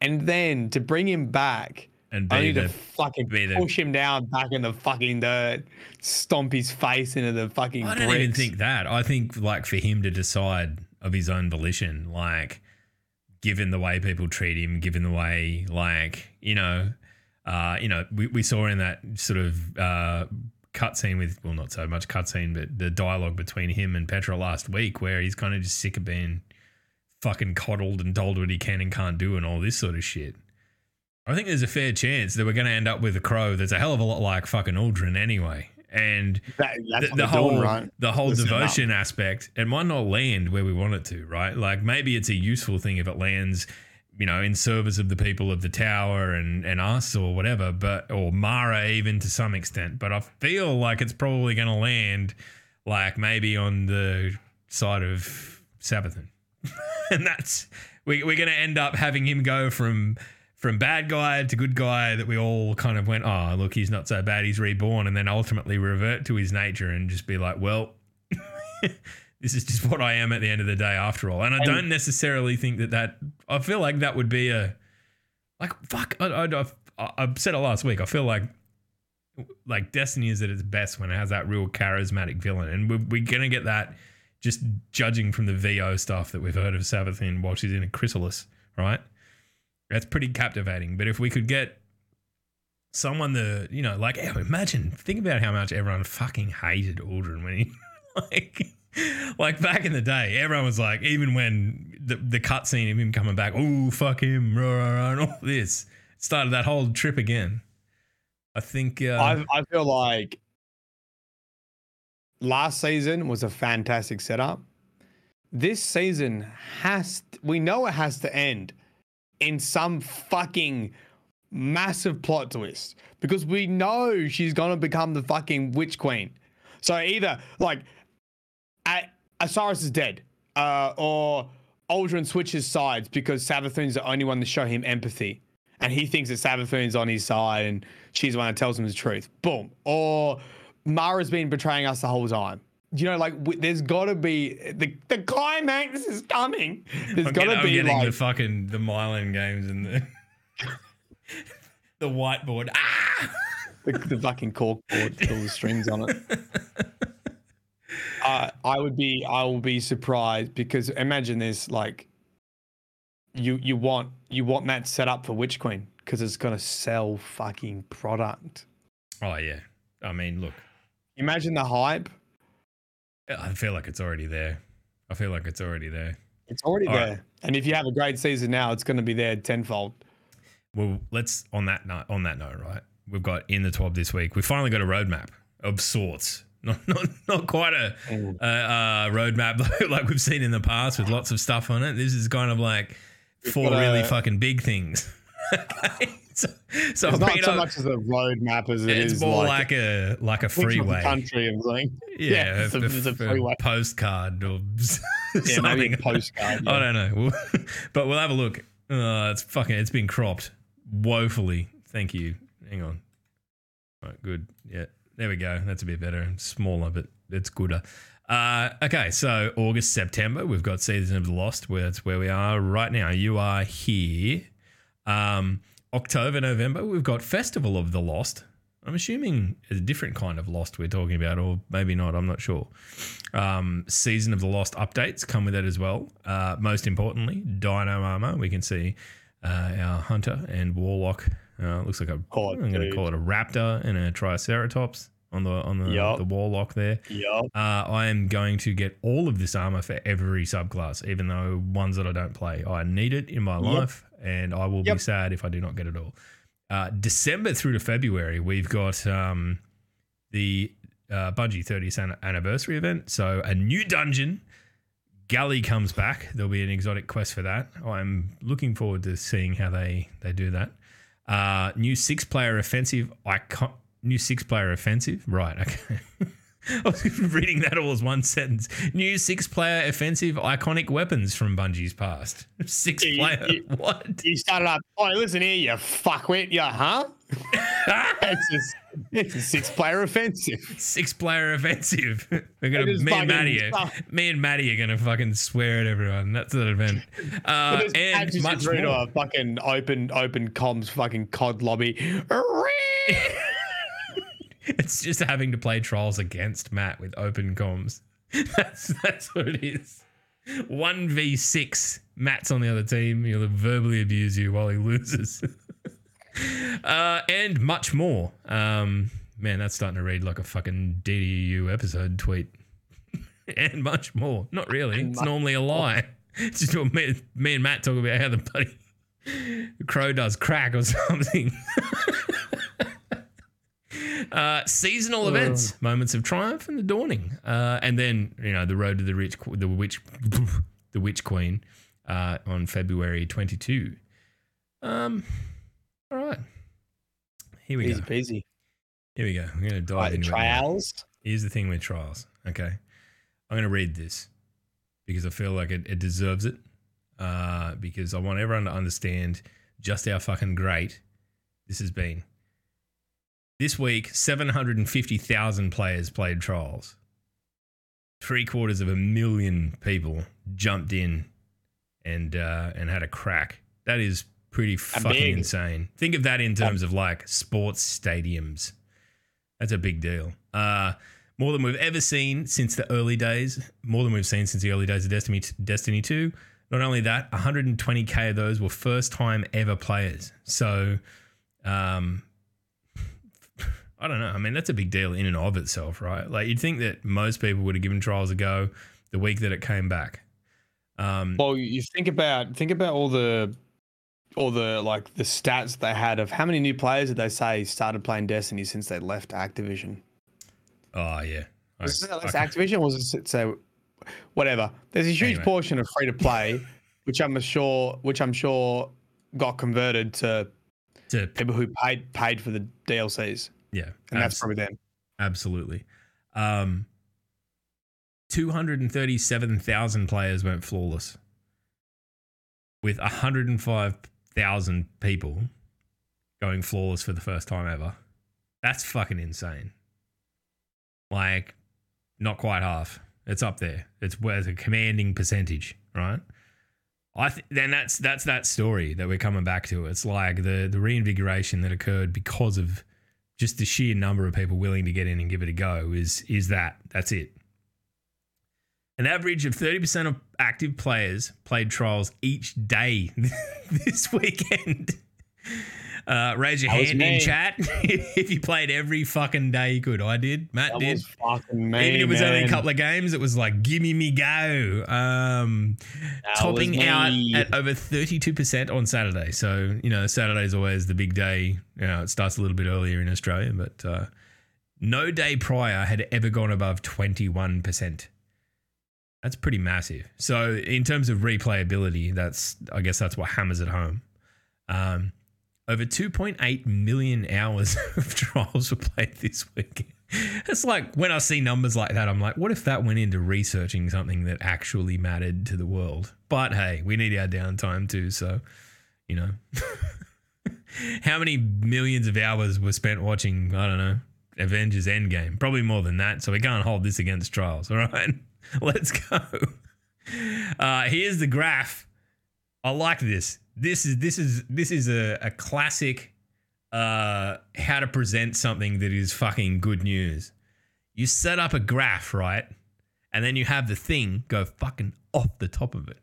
And then to bring him back
And be
only
the,
to fucking
be the-
push him down back in the fucking dirt, stomp his face into the fucking
I don't even think that. I think like for him to decide of his own volition, like given the way people treat him, given the way like you know, uh, you know, we, we saw in that sort of uh, cutscene with well, not so much cutscene, but the dialogue between him and Petra last week, where he's kind of just sick of being fucking coddled and told what he can and can't do and all this sort of shit. I think there's a fair chance that we're going to end up with a crow that's a hell of a lot like fucking Uldren anyway. And
That, that's
the, the whole
doing, right?
the whole
Listen up.
devotion aspect it might not land where we want it to right like maybe it's a useful thing if it lands you know in service of the people of the tower and and us or whatever but or mara even to some extent but i feel like it's probably going to land like maybe on the side of Savathun and that's we, we're going to end up having him go from from bad guy to good guy that we all kind of went, oh, look, he's not so bad, he's reborn, and then ultimately revert to his nature and just be like, well, this is just what I am at the end of the day after all. And I don't necessarily think that that, I feel like that would be a, like, fuck, I, I, I've, I've said it last week. I feel like, like Destiny is at its best when it has that real charismatic villain. And we're, we're going to get that just judging from the VO stuff that we've heard of Savathun while she's in a chrysalis, right? That's pretty captivating. But if we could get someone the you know like imagine think about how much everyone fucking hated Uldren when he like like back in the day everyone was like even when the the cutscene of him coming back oh fuck him rah, rah, rah, and all this started that whole trip again. I think uh,
I, I feel like last season was a fantastic setup. This season has, we know it has to end in some fucking massive plot twist because we know she's gonna become the fucking witch queen. So either like, Osiris is dead, uh, or Uldren switches sides because Savathun's the only one to show him empathy, and he thinks that Savathun's on his side and she's the one that tells him the truth. Boom. Or Mara's been betraying us the whole time. You know, like w- there's got to be the the climax is coming. There's got to be
getting
like
the fucking the Mylan games and the the whiteboard. Ah!
the, the fucking corkboard with all the strings on it. Uh, I would be I will be surprised because imagine this like you you want you want that set up for Witch Queen because it's gonna sell fucking product.
Oh yeah. I mean, look,
Imagine the hype.
I feel like it's already there. I feel like it's already there.
It's already
All right.
there. And if you have a great season now, it's gonna be there tenfold.
Well, let's on that note. On that note, right? We've got in the twelve this week. We finally got a roadmap of sorts. Not not not quite a,
Mm.
a, a roadmap like we've seen in the past with lots of stuff on it. This is kind of like four really
a-
fucking big things. okay, so, so
It's not so
up-
much as a roadmap as it
it's
is
more
like,
like, a like a
of
freeway.
country and something.
Yeah,
it's a,
a-
it's a
a
freeway.
postcard or
Yeah,
something.
maybe a postcard.
I don't know, We'll- but we'll have a look. Uh, it's fucking. It's been cropped woefully. Thank you. Hang on. All right, good. Yeah, there we go. That's a bit better. Smaller, but it's gooder. Uh, okay, so August, September, we've got Season of the Lost. Where that's where we are right now. You are here. Um, October, November, we've got Festival of the Lost. I'm assuming a different kind of Lost we're talking about, or maybe not. I'm not sure. Um, Season of the Lost updates come with it as well. Uh, most importantly, Dino Armor. We can see uh, our Hunter and Warlock. Uh, looks like a.
Oh,
am going to call it a Raptor and a Triceratops on the on the,
Yup.
the Warlock there.
Yup.
Uh, I am going to get all of this armor for every subclass, even though ones that I don't play. I need it in my
Yep.
life, and I will be sad if I do not get it all. Uh, December through to February, we've got um, the uh, Bungie 30th anniversary event. So a new dungeon. Galley comes back. There'll be an exotic quest for that. I'm looking forward to seeing how they they do that. Uh, new six player offensive icon. New six player offensive. Right. Okay. I was reading that all as one sentence. New six player offensive iconic weapons from Bungie's past. Six
you,
player.
you-
what?
You started up. Oh, listen here, you fuckwit. Yeah, huh? it's, a, it's a six-player offensive.
Six player offensive. We're gonna me and Maddie. Are, me and Maddie are gonna fucking swear at everyone. That's the event. Uh, and much
through to
more.
a fucking open, open comms fucking COD lobby.
It's just having to play trials against Matt with open comms. That's that's what it is. One v six. Matt's on the other team. He'll verbally abuse you while he loses. uh, and much more. Um, man, that's starting to read like a fucking DDU episode tweet. and much more. Not really.
And
It's normally a lie. It's just what me, me and Matt talk about how the bloody crow does crack or something. Uh, seasonal events, moments of triumph and the dawning, uh, and then you know the road to the rich, the witch, the witch queen, uh, on February twenty two. Um, all right, here we
Easy
go.
peasy.
Here we go. I'm going to dive
Right,
into it
trials.
Here's the thing with trials. Okay. I'm going to read this because I feel like it, it deserves it. Uh, because I want everyone to understand just how fucking great this has been. This week, 750,000 players played trials. Three quarters of a million people jumped in and uh, and had a crack. That is pretty fucking
big.
insane. Think of that in terms of like sports stadiums. That's a big deal. Uh, more than we've ever seen since the early days. More than we've seen since the early days of Destiny Destiny Two. Not only that, 120k of those were first time ever players. So, um, I don't know. I mean, that's a big deal in and of itself, right? Like you'd think that most people would have given trials a go the week that it came back. Um,
Well, you think about think about all the all the like the stats they had of how many new players did they say started playing Destiny since they left Activision?
oh yeah. I-
Was it left Activision? Was it so whatever? There's a huge
Anyway.
portion of free to play, which I'm sure which I'm sure got converted to
to-
people who paid paid for the DLCs,
yeah,
and that's probably them.
Absolutely. Um, 237,000 players went flawless with 105,000 people going flawless for the first time ever. That's fucking insane. like not quite half. It's up there. It's worth a commanding percentage, right? I th- then that's that's that story that we're coming back to. It's like the the reinvigoration that occurred because of just the sheer number of people willing to get in and give it a go is is that that's it. An average of 30% of active players played trials each day this weekend. Uh, raise your
That
hand in chat if you played every fucking day you could. I did. Matt
That
did.
was fucking me,
Even if it was only a couple of games, it was like, gimme me go. Um, topping out at over 32% on Saturday. So, you know, Saturday's always the big day. You know, it starts a little bit earlier in Australia, but uh, no day prior had ever gone above 21%. That's pretty massive. So, in terms of replayability, that's, I guess that's what hammers it home. Um, over 2.8 million hours of trials were played this weekend. It's like when I see numbers like that, I'm like, what if that went into researching something that actually mattered to the world? But hey, we need our downtime too. So, you know, how many millions of hours were spent watching, I don't know, Avengers Endgame? Probably more than that. So we can't hold this against trials. All right, let's go. Uh, here's the graph. I like this. This is this is this is a, a classic uh how to present something that is fucking good news. You set up a graph, right? And then you have the thing go fucking off the top of it.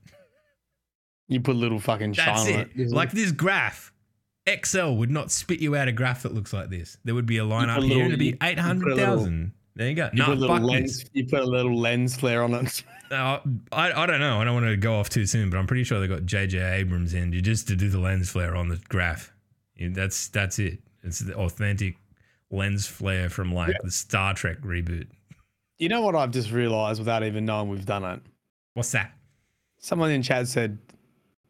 You put a little fucking shine
That's
on
it.
it.
Like this graph. Excel would not spit you out a graph that looks like this. There would be a line up
a
here and it'd be
you- you put a
eight hundred thousand. There you go.
you
No,
put lens.
this.
You put a little lens flare on it.
Uh, I, I don't know. I don't want to go off too soon, but I'm pretty sure they got J.J. Abrams in just to do the lens flare on the graph. Yeah, That's that's it. It's the authentic lens flare from like the Star Trek reboot.
You know what I've just realised without even knowing we've done it.
What's that?
Someone in chat said,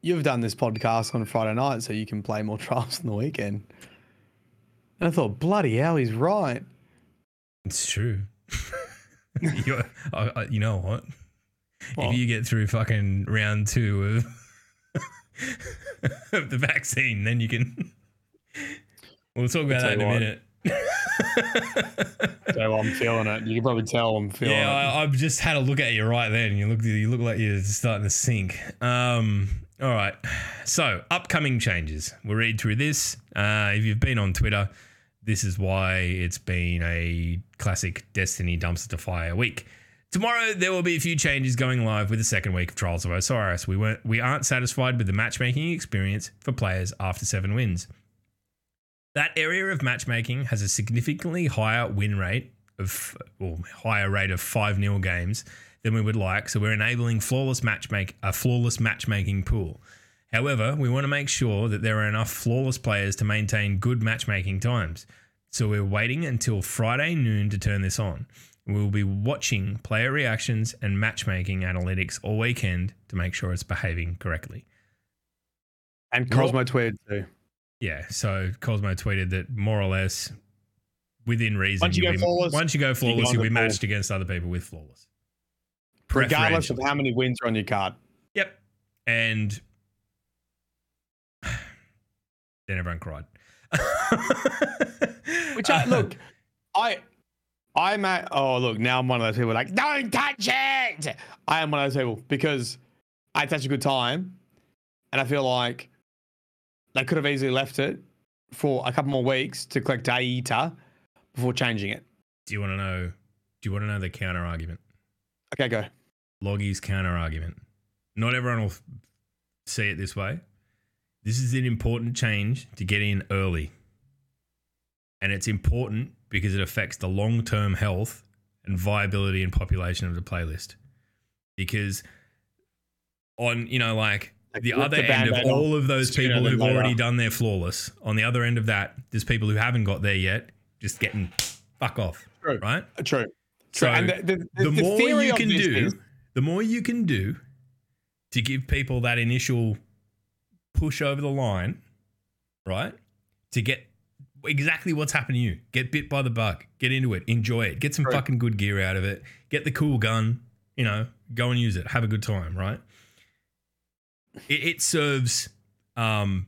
"You've done this podcast on Friday night, so you can play more trials on the weekend." And I thought, bloody hell, he's right.
It's true. You're, I, I, you know what?
What?
If you get through fucking round two of, of the vaccine, then you can. We'll talk about that in a minute.
So I'm feeling it. You can probably tell I'm feeling
Yeah,
it.
I, I've just had a look at you right then. You look, you look like you're starting to sink. Um, all right. So, upcoming changes. We'll read through this. Uh, if you've been on Twitter, this is why it's been a classic Destiny dumpster to fire week. Tomorrow there will be a few changes going live with the second week of Trials of Osiris. We weren't, we aren't satisfied with the matchmaking experience for players after seven wins. That area of matchmaking has a significantly higher win rate of or higher rate of 5 0 games than we would like, so we're enabling flawless matchmake a flawless matchmaking pool. However, we want to make sure that there are enough flawless players to maintain good matchmaking times. So we're waiting until Friday noon to turn this on. We will be watching player reactions and matchmaking analytics all weekend to make sure it's behaving correctly.
And Cosmo tweeted too.
Yeah, so Cosmo tweeted that more or less within reason.
Once you
you'll
go
be-
flawless,
once you go flawless,
you
will
the
be
ball.
matched against other people with flawless.
Regardless of how many wins are on your card.
Yep. And then everyone cried.
Which I look, I I'm at oh look, now I'm one of those people like, don't touch it. I am one of those people because I had such a good time and I feel like they could have easily left it for a couple more weeks to collect data before changing it.
Do you want to know? Do you want to know the counter argument?
Okay, go.
Loggy's counter argument. Not everyone will see it this way. This is an important change to get in early. And it's important because it affects the long term health and viability and population of the playlist. Because on, you know, like
Like,
the other
the
end of all of those people who've already done their flawless, on the other end of that, there's people who haven't got there yet, just getting fuck off.
True.
Right?
True.
So
True. and the, the, the,
the,
the
more you can do,
is-
the more you can do to give people that initial push over the line, right? To get exactly what's happened to you. Get bit by the bug. Get into it. Enjoy it. Get some
Right.
fucking good gear out of it. Get the cool gun. You know, go and use it. Have a good time, right? It, it serves um,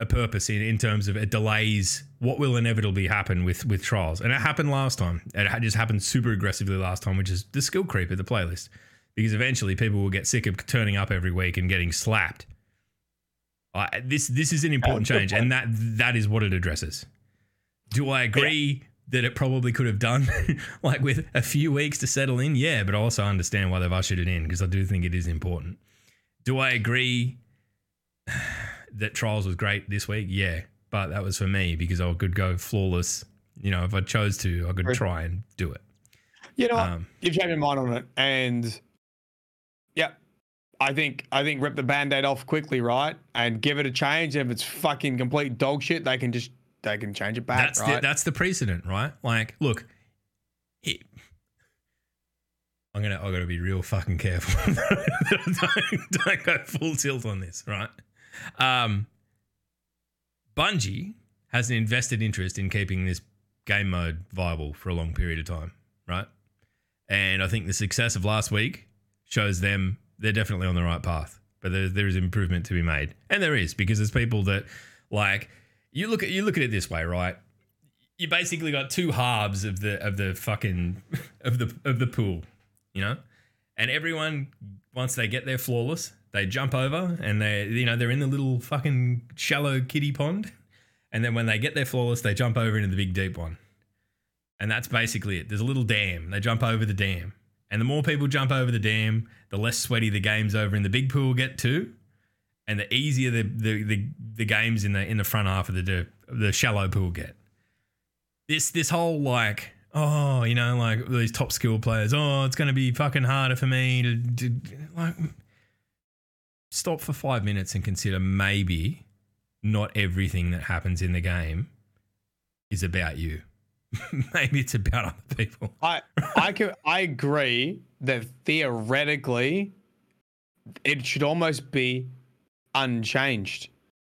a purpose in, in terms of it delays what will inevitably happen with with trials. And it happened last time. It just happened super aggressively last time, which is the skill creep of the playlist. Because eventually people will get sick of turning up every week and getting slapped. I this this is an important change, and that that is what it addresses. Do I agree that it probably could have done like with a few weeks to settle in? Yeah, but I also understand why they've ushered it in because I do think it is important. Do I agree that trials was great this week? Yeah, but that was for me because I could go flawless. You know, if I chose to, I could try and do it.
You know?
Um,
you've changed your mind on it, and yeah, I think I think rip the band-aid off quickly, right, and give it a change. If it's fucking complete dog shit, they can just they can change it back,
that's
right?
the, that's the precedent, right? Like, look, it, I'm gonna I gotta be real fucking careful. don't, don't go full tilt on this, right? Um, Bungie has an invested interest in keeping this game mode viable for a long period of time, right? And I think the success of last week shows them they're definitely on the right path. But there, there is improvement to be made, and there is because there's people that like you look at you look at it this way, right? You basically got two halves of the of the fucking of the of the pool, you know, and everyone once they get there flawless, they jump over and they you know they're in the little fucking shallow kiddie pond, and then when they get there flawless, they jump over into the big deep one, and that's basically it. There's a little dam. They jump over the dam, and the more people jump over the dam, the less sweaty the games over in the big pool get too and the easier the, the, the, the games in the in the front half of the the shallow pool get. This this whole like oh you know like these top skill players oh it's going to be fucking harder for me to, to like stop for five minutes and consider maybe not everything that happens in the game is about you. maybe it's about other people.
I I can I agree that theoretically it should almost be unchanged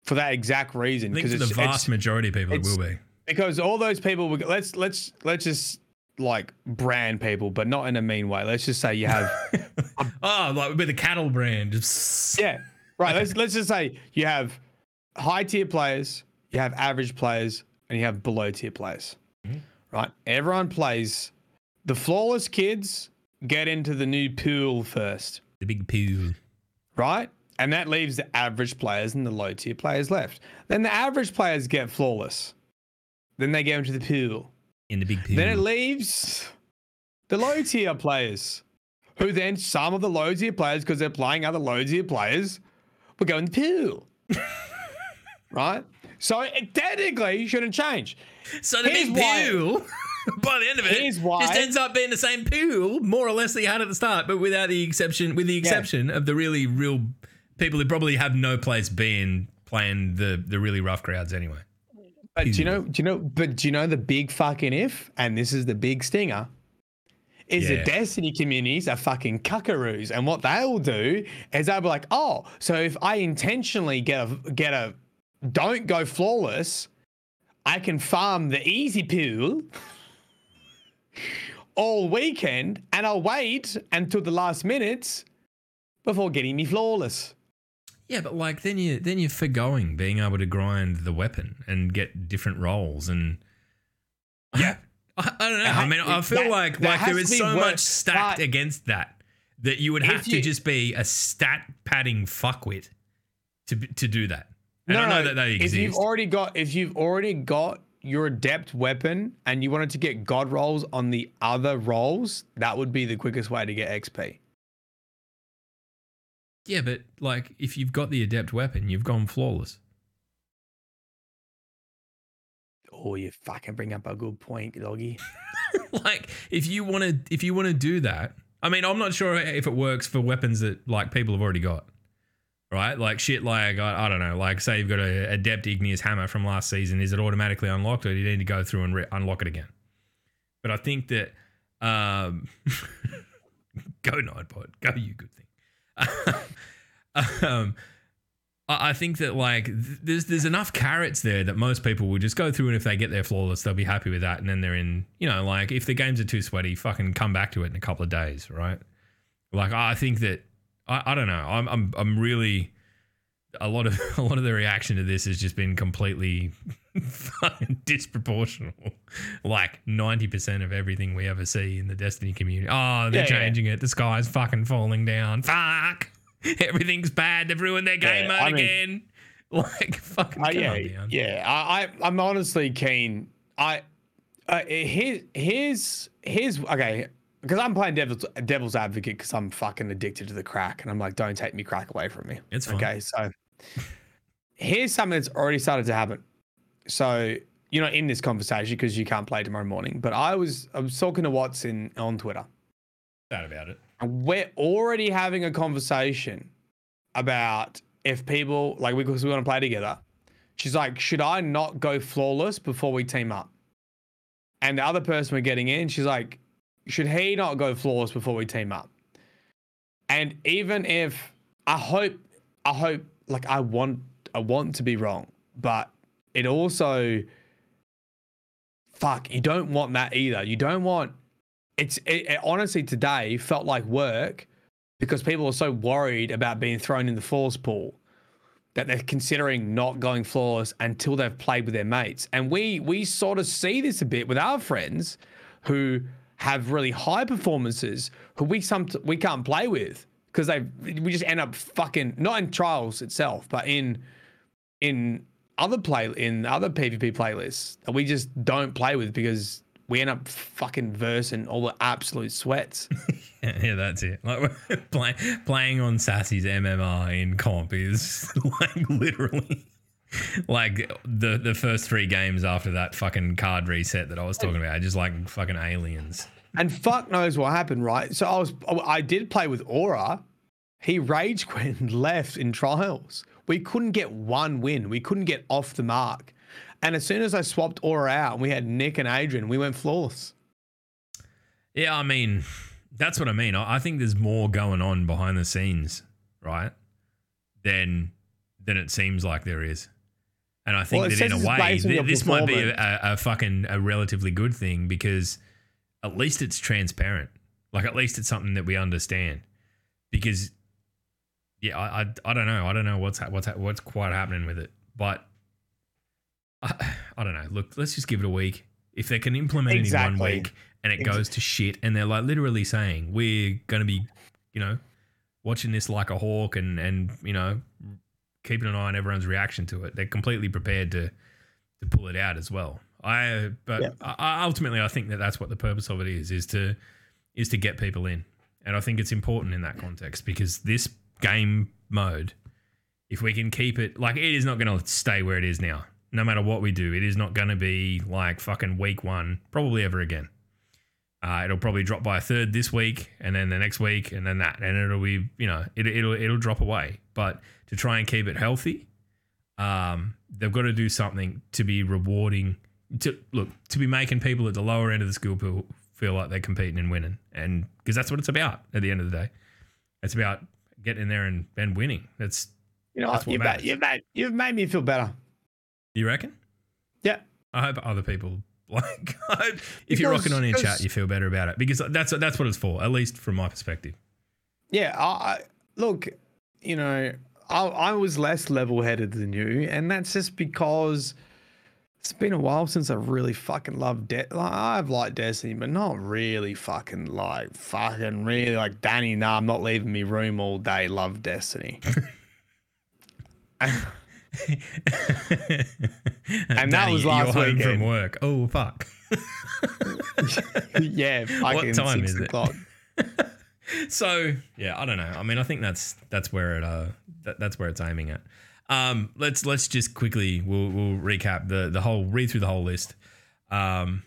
for that exact reason
Because the vast majority of people it will be.
because all those people will- let's let's let's just like brand people but not in a mean way let's just say you have
oh, like with a cattle brand.
Yeah right let's let's just say you have high tier players you have average players and you have below tier players mm-hmm. right everyone plays the flawless kids get into the new pool first
the big pool.
right? And that leaves the average players and the low tier players left. Then the average players get flawless. Then they go into the pool.
in the big pool.
Then it leaves the low tier players, who then some of the low tier players, because they're playing other low tier players, will go in the pool. right? So it technically shouldn't change.
so the
here's
big
why-
pool, by the end of it,
Here's why-
just ends up being the same pool, more or less, that you had at the start, but without the exception, with the exception of the really real people who probably have no place being playing the the really rough crowds anyway.
But do you know? Do you know? But do you know the big fucking if? And this is the big stinger. Is
Yeah.
the Destiny communities are fucking cuckaroos, and what they'll do is they'll be like, oh, so if I intentionally get a get a don't go flawless, I can farm the easy pool all weekend, and I'll wait until the last minutes before getting me flawless.
Yeah, but like then you then you're forgoing being able to grind the weapon and get different roles and
Yeah.
I, I don't know. I mean, I feel
that-
like
that
like there is so much stacked against that that you would have to just be a stat padding fuckwit to to do that. And I know that they exist.
If you've already got, if you've already got your adept weapon and you wanted to get god rolls on the other rolls, that would be the quickest way to get XP.
Yeah, but like if you've got the adept weapon, you've gone flawless.
Oh, you fucking bring up a good point, doggy.
like if you want to if you want to do that, I mean, I'm not sure if it works for weapons that like people have already got. Right? Like shit like I, I don't know, like say you've got a adept igneous hammer from last season, is it automatically unlocked or do you need to go through and re- unlock it again? But I think that um go Nightbot, go you good. um I think that like there's there's enough carrots there that most people will just go through and if they get there flawless, they'll be happy with that. And then they're in, you know, like if the games are too sweaty, fucking come back to it in a couple of days, right? Like I think that I, I don't know. I'm I'm I'm really a lot of a lot of the reaction to this has just been completely disproportional. Like ninety percent of everything we ever see in the Destiny community. Oh, they're
Yeah, yeah.
changing it. The sky's fucking falling down. Fuck. Everything's bad. They've ruined their game
Yeah,
mode
I mean-
again. Like fucking
Uh, yeah, yeah. I, I I'm honestly keen. I uh, here's here's here's okay because I'm playing devil's devil's advocate because I'm fucking addicted to the crack and I'm like, don't take me crack away from me.
It's fine.
Okay, so here's something that's already started to happen. So you're not in this conversation because you can't play tomorrow morning. But I was I was talking to Watson on Twitter.
Sad about it.
And we're already having a conversation about if people like we because we want to play together. She's like, should I not go flawless before we team up? And the other person we're getting in, she's like, should he not go flawless before we team up? And even if I hope, I hope, like I want, I want to be wrong, but it also, fuck, you don't want that either. You don't want it's it, it honestly today felt like work because people are so worried about being thrown in the flawless pool that they're considering not going flawless until they've played with their mates. And we we sort of see this a bit with our friends who have really high performances who we some we can't play with because they we just end up fucking not in trials itself, but in in other play in other PvP playlists that we just don't play with because we end up fucking versing all the absolute sweats.
Yeah, yeah, that's it. Like play, playing on Sassy's MMR in comp is like literally like the the first three games after that fucking card reset that I was talking about, just like fucking aliens.
And fuck knows what happened, right? So I was, I did play with Aura. He rage quit and left in trials. We couldn't get one win. We couldn't get off the mark. And as soon as I swapped Aura out and we had Nick and Adrian, we went flawless.
Yeah, I mean, that's what I mean. I, I think there's more going on behind the scenes, right? Than than it seems like there is. And I think
Well,
that in a way, th- this might be a, a, a fucking a relatively good thing because at least it's transparent. Like at least it's something that we understand. Because yeah, I I, I don't know. I don't know what's ha- what's ha- what's quite happening with it, but I, I don't know. Look, let's just give it a week. If they can implement it in one week and it goes to shit, and they're like literally saying we're going to be, you know, watching this like a hawk and and you know keeping an eye on everyone's reaction to it. They're completely prepared to to pull it out as well. I but
Yeah.
I, ultimately I think that that's what the purpose of it is is to is to get people in, and I think it's important in that context because this game mode, if we can keep it like it is not going to stay where it is now. No matter what we do, it is not going to be like fucking week one, probably ever again. Uh, it'll probably drop by a third this week, and then the next week, and then that, and it'll be, you know, it, it'll it'll drop away. But to try and keep it healthy, um, they've got to do something to be rewarding. To look, to be making people at the lower end of the skill pool feel like they're competing and winning, and because that's what it's about at the end of the day. It's about getting in there and, and winning. That's
You know,
That's what
you've made, you've, made, you've made me feel better.
you reckon?
Yeah.
I hope other people like. If you're rocking on in chat, you feel better about it because that's that's what it's for. At least from my perspective.
Yeah, I, I look, you know, I, I was less level-headed than you, and that's just because it's been a while since I've really fucking loved De- like, I've liked Destiny, but not really fucking like fucking really like Danny. Nah, I'm not leaving me room all day. Love Destiny.
and
that was last
you're home
weekend.
from work. Oh fuck.
yeah, fucking
time
six
is it? so yeah, I don't know. I mean, I think that's that's where it uh that, that's where it's aiming at. Um, let's let's just quickly we'll we'll recap the the whole read through the whole list. Um,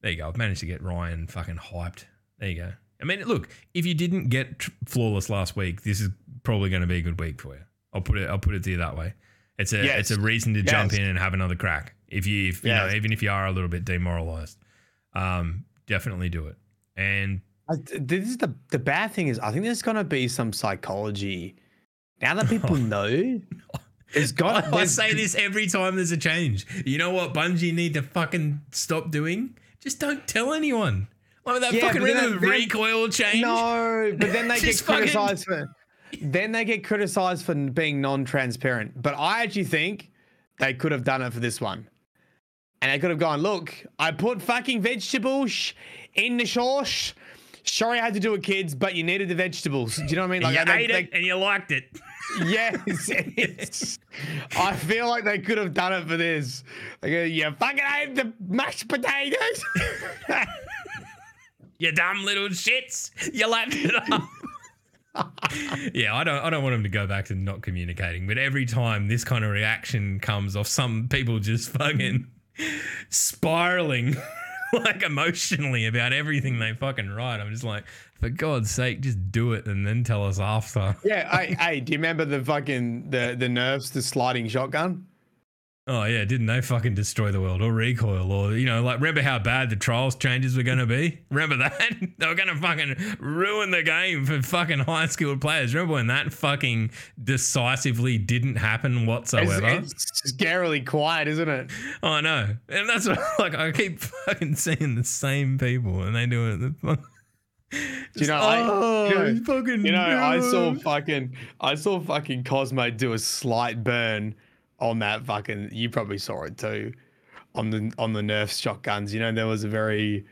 there you go. I've managed to get Ryan fucking hyped. There you go. I mean, look, if you didn't get tr- flawless last week, this is probably going to be a good week for you. I'll put it. I'll put it to you that way. It's a
Yes.
it's a reason to jump in and have another crack. If you if you
Yes.
know even if you are a little bit demoralized, um, definitely do it. And
I, this is the the bad thing is I think there's gonna be some psychology. Now that people know, there's got
I say this every time there's a change. You know what Bungie need to fucking stop doing? Just don't tell anyone. Like that
Yeah,
fucking rhythm
then-
recoil change.
No, but then they get
Just fucking-
criticized for. then they get criticized for being non-transparent. But I actually think they could have done it for this one. And they could have gone, look, I put fucking vegetables in the sauce. Sorry I had to do it, kids, but you needed the vegetables. Do you know what I mean?
you
they-
ate
they-
it and you liked it.
Yes, I feel like they could have done it for this. Go, you fucking ate the mashed potatoes.
You dumb little shits. You lapped it up. yeah, I don't I don't want them to go back to not communicating, but every time this kind of reaction comes off some people just fucking spiraling like emotionally about everything they fucking write. I'm just like, for God's sake, just do it and then tell us after.
yeah, hey, do you remember the fucking the the nerves, the sliding shotgun?
Oh yeah, didn't they fucking destroy the world or recoil or you know like remember how bad the trials changes were going to be? Remember that they were going to fucking ruin the game for fucking high skilled players. Remember when that fucking decisively didn't happen whatsoever?
it's scarily quiet, isn't it?
oh no, and that's what, like I keep fucking seeing the same people and they do it. The fuck.
Do you know, I,
oh,
you know,
fucking
you know, I saw fucking, I saw fucking Cozmo do a slight burn on that fucking. You probably saw it too, on the on the Nerf shotguns. You know, there was a very,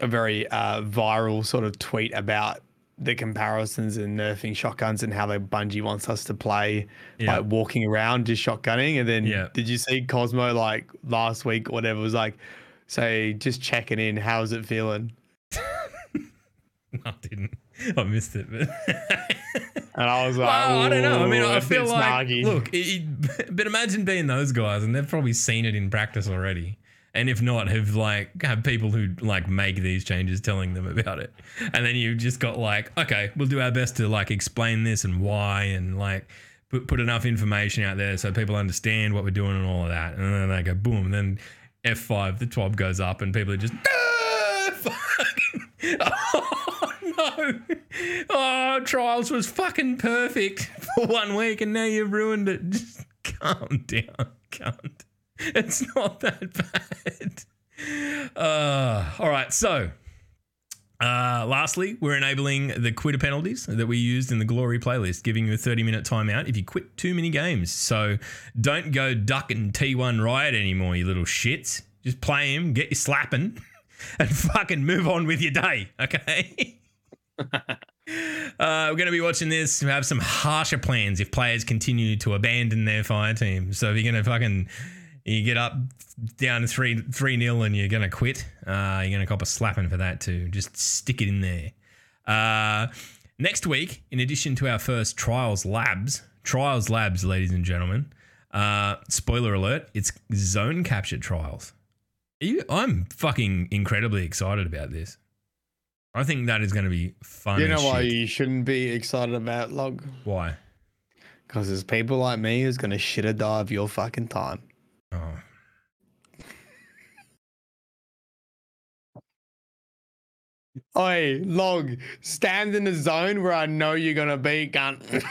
a very uh, viral sort of tweet about the comparisons in nerfing shotguns and how they Bungie wants us to play,
Yeah.
like walking around just shotgunning. And then,
Yeah.
did you see Cozmo like last week or whatever? Was like, say, just checking in. How's it feeling?
I didn't. I missed it, but.
And I was like,
Well, I don't know. I mean,
"Ooh,
I feel like
snarky."
look, it, it- but imagine being those guys, and they've probably seen it in practice already. And if not, have like have people who like make these changes telling them about it, and then you've just got like, okay, we'll do our best to like explain this and why, and like put put enough information out there so people understand what we're doing and all of that. And then they go boom, and then F five, the twab goes up, and people are just. "Ah, Oh, trials was fucking perfect for one week, and now you've ruined it. Just calm down, cunt. It's not that bad. Uh, all right, so. Uh, lastly, we're enabling the quitter penalties that we used in the glory playlist, giving you a 30 minute timeout if you quit too many games. So don't go duck and T1 Riot anymore, you little shits. Just play him, get you slapping, and fucking move on with your day, okay? Uh, we're going to be watching this. We have some harsher plans if players continue to abandon their fire team. So if you're going to fucking you get up down to three three nil and you're going to quit, uh, you're going to cop a slapping for that too. Just stick it in there. Uh, next week, in addition to our first trials labs, trials labs, ladies and gentlemen. Uh, spoiler alert: it's zone capture trials. You, I'm fucking incredibly excited about this. I think that is going to be fun.
You know why
shit.
you shouldn't be excited about log?
Why?
Because there's people like me who's gonna shit a dive your fucking time.
Oh.
Oi, log, stand in the zone where I know you're gonna be, gun.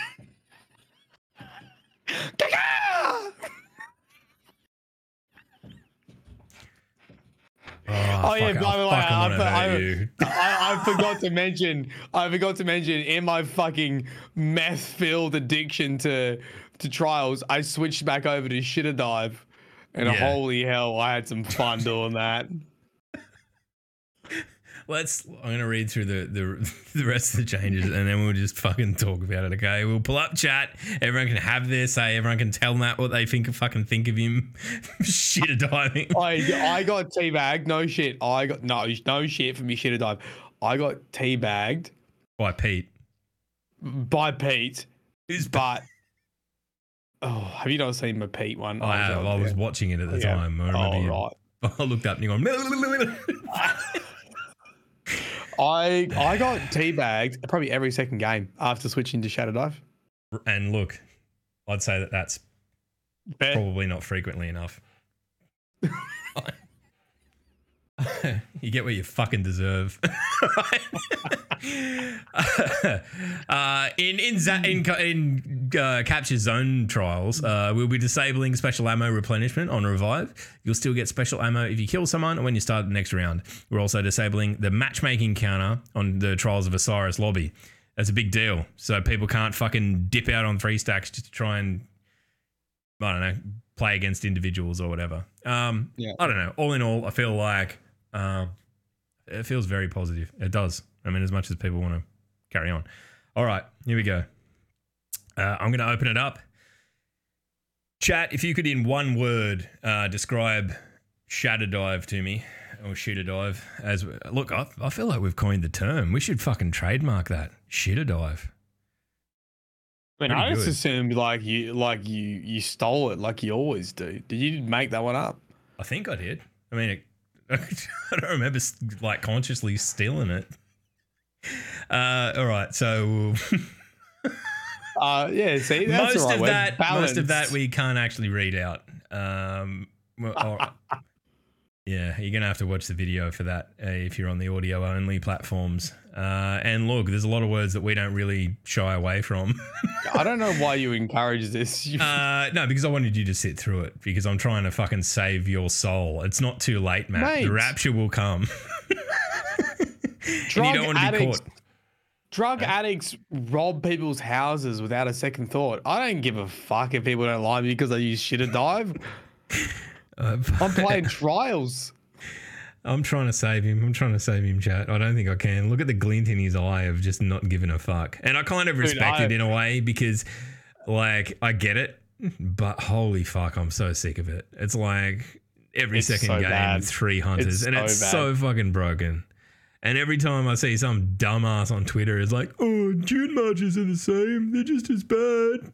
Oh,
oh,
yeah,
by the way, I- I-. I, forgot to mention. I forgot to mention in my fucking meth-filled addiction to to trials, I switched back over to shitter dive, and
Yeah.
holy hell, I had some fun doing that.
Let's. I'm gonna read through the, the the rest of the changes, and then we'll just fucking talk about it. Okay, we'll pull up chat. Everyone can have their say. Everyone can tell Matt what they think. Of fucking think of him. Shit diving.
I I got teabagged. No shit. I got no no shit for me shitter dive. I got teabagged
By Pete.
by Pete,
Who's
but oh, have you not seen my Pete one?
I have. I was watching it at the
Yeah.
time. I remember
Oh,
you.
right.
I looked up and you're going.
I I got teabagged probably every second game after switching to shadow dive.
and look, I'd say that that's
Bet.
probably not frequently enough. you get what you fucking deserve. uh, in in za- in in uh, capture zone trials, uh, we'll be disabling special ammo replenishment on revive. You'll still get special ammo if you kill someone or when you start the next round. We're also disabling the matchmaking counter on the trials of Osiris lobby. That's a big deal. So people can't fucking dip out on three stacks just to try and I don't know play against individuals or whatever. Um,
Yeah.
I don't know. All in all, I feel like um, it feels very positive. It does. I mean, as much as people want to carry on. All right, here we go. Uh, I'm going to open it up. Chat, if you could, in one word, uh, describe shatter dive to me or shooter dive as look, I, I feel like we've coined the term. We should fucking trademark that shooter dive.
I mean,
Pretty
I just
good.
assumed like you like you you stole it like you always do. Did you make that one up?
I think I did. I mean, it, I don't remember like consciously stealing it. Uh, all right, so
Uh, yeah. See, that's
most
right.
of that, most of that we can't actually read out. Um, or- yeah, you're gonna have to watch the video for that uh, if you're on the audio only platforms. Uh, and look, there's a lot of words that we don't really shy away from.
I don't know why you encourage this.
Uh, no, because I wanted you to sit through it because I'm trying to fucking save your soul. It's not too late, Matt.
Mate.
The rapture will come. and you
drug
don't want to be
addicts,
caught.
drug addicts rob people's houses without a second thought. I don't give a fuck if people don't like me because I use shit a dive.
Uh,
I'm playing trials.
I'm trying to save him. I'm trying to save him, chat. I don't think I can. Look at the glint in his eye of just not giving a fuck. And I kind of respect
I-
it in a way because, like, I get it, but holy fuck, I'm so sick of it. It's like every
It's
second
so
game,
bad.
three hunters,
It's
and
so
it's
bad.
so fucking broken. And every time I see some dumbass on Twitter is like, "Oh, Dunemarchers are the same. They're just as bad."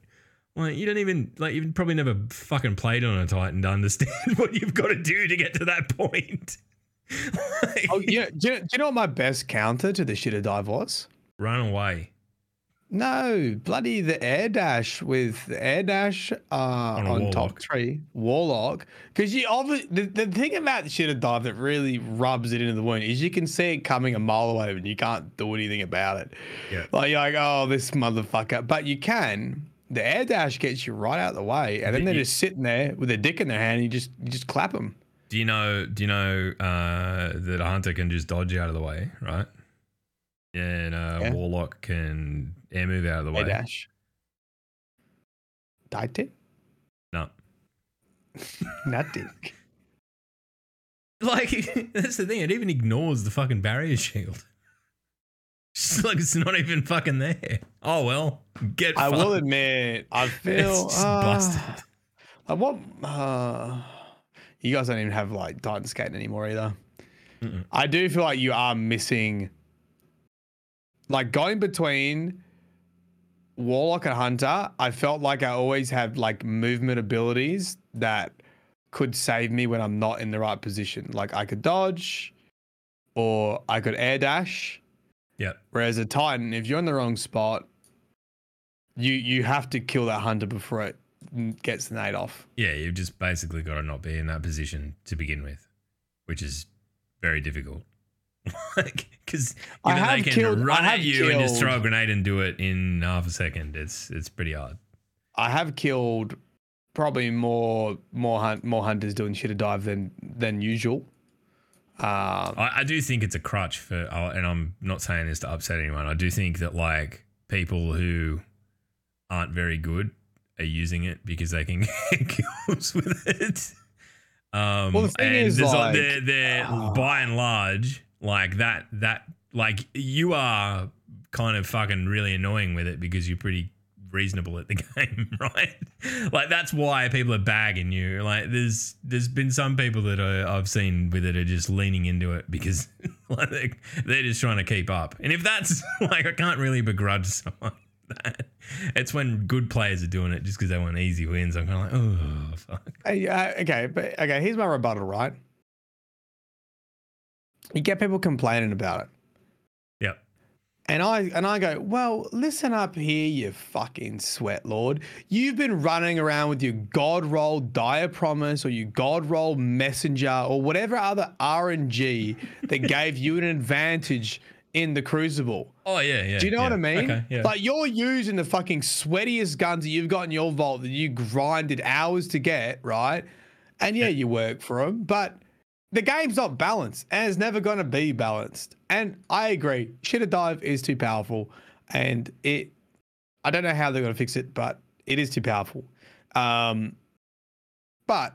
Like you don't even like you've probably never fucking played on a Titan to understand what you've got to do to get to that point. Like,
Oh, yeah. Do you, do you know what my best counter to the shit a dive was?
Run away.
No, bloody the air dash with the air dash uh,
On
on, top tree warlock. Because you obviously the, the thing about the shit a dive that really rubs it into the wound is you can see it coming a mile away and you can't do anything about it.
Yeah.
Like you're like, oh, this motherfucker. But you can. The air dash gets you right out of the way, and then they're just sitting there with their dick in their hand. And you just you just clap them.
Do you know? Do you know uh, that a hunter can just dodge out of the way, right? And uh,
Yeah.
warlock can air move out of the
Air
way.
dash. Died it?
No,
Nothing.
like that's the thing. It even ignores the fucking barrier shield. It's like it's not even fucking there. Oh well, get.
I will admit, I feel
It's just
uh,
busted.
Like what? Uh, you guys don't even have like Titan skating anymore either.
Mm-mm.
I do feel like you are missing, like going between Warlock and Hunter. I felt like I always had like movement abilities that could save me when I'm not in the right position. Like I could dodge, or I could air dash.
Yep.
Whereas a Titan, if you're in the wrong spot, you you have to kill that hunter before it gets the nade off.
Yeah, you've just basically got to not be in that position to begin with, which is very difficult. like, because
I
given they
have
can
killed- I
run at
have
you and just throw a grenade and do it in half a second, it's it's pretty hard.
I have killed probably more more hunt more hunters doing shit a dive than than usual. Um,
I, I do think it's a crutch for, uh, and I'm not saying this to upset anyone. I do think that like people who aren't very good are using it because they can get kills with it. Um,
Well, the thing
and
is, like-
they're, they're
Ah.
by and large like that. That like you are kind of fucking really annoying with it because you're pretty reasonable at the game, right? Like that's why people are bagging you. Like there's there's been some people that I, I've seen with it are just leaning into it because like they, they're just trying to keep up. And if that's like I can't really begrudge someone that. It's when good players are doing it just because they want easy wins. I'm kind of like, oh fuck.
Uh, okay, but okay, here's my rebuttal, right? You get people complaining about it. And I and I go, well, listen up here, you fucking sweat lord. You've been running around with your God roll dire promise or your God roll messenger or whatever other RNG that gave you an advantage in the crucible.
Oh yeah, yeah.
Do you know what. I mean?
Okay, yeah.
Like you're using the fucking sweatiest guns that you've got in your vault that you grinded hours to get, right? And yeah, you work for them, but the game's not balanced and it's never going to be balanced. And I agree, Shitter Dive is too powerful. and it. I don't know how they're going to fix it, but it is too powerful. Um, but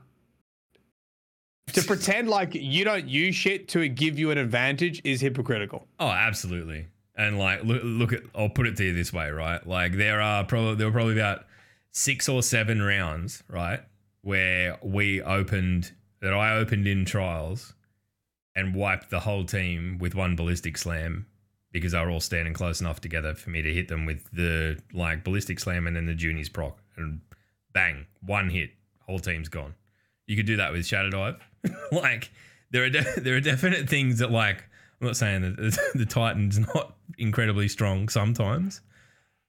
to pretend like you don't use shit to give you an advantage is hypocritical.
Oh, absolutely. And like, look, look at. I'll put it to you this way, right? Like, there are probably there were probably about six or seven rounds, right, where we opened that I opened in trials and wiped the whole team with one ballistic slam because they were all standing close enough together for me to hit them with the like ballistic slam and then the Juniors proc and bang, one hit, whole team's gone. You could do that with Shadow Dive. like there are de- there are definite things that like I'm not saying that the, the Titan's not incredibly strong sometimes.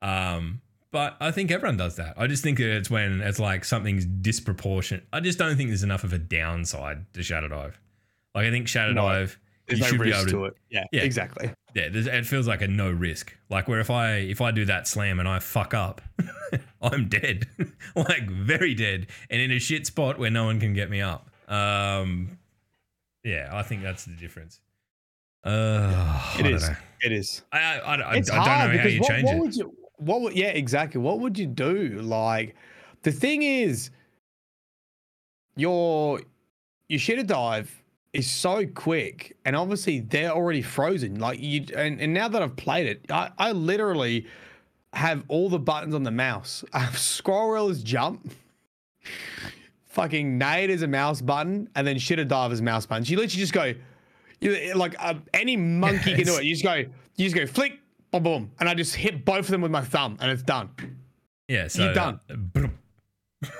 Um, but I think everyone does that. I just think that it's when it's like something's disproportionate. I just don't think there's enough of a downside to Shadow Dive. Like I think Shadow
No,
Dive,
There's
you
no
should be
risk
able to.
to it. Yeah,
Yeah.
exactly.
Yeah, there's, it feels like a no risk. Like where if I if I do that slam and I fuck up, I'm dead, like very dead, and in a shit spot where no one can get me up. Um, yeah, I think that's the difference. Uh,
It
I
is.
Don't know.
It is.
I, I, I, I, don't know how
because
you
what,
change
what
it.
would you what would yeah exactly. What would you do? Like the thing is your your shitter dive is so quick and obviously they're already frozen. Like you and, and now that i've played it I, I literally have all the buttons on the mouse. I have scroll wheel is jump fucking nade is a mouse button and then shitter dive is mouse button. You literally just go you like uh, any monkey can do it. You just go, you just go flick, boom, boom, and I just hit both of them with my thumb, and it's done.
Yeah, so
You're done.
uh.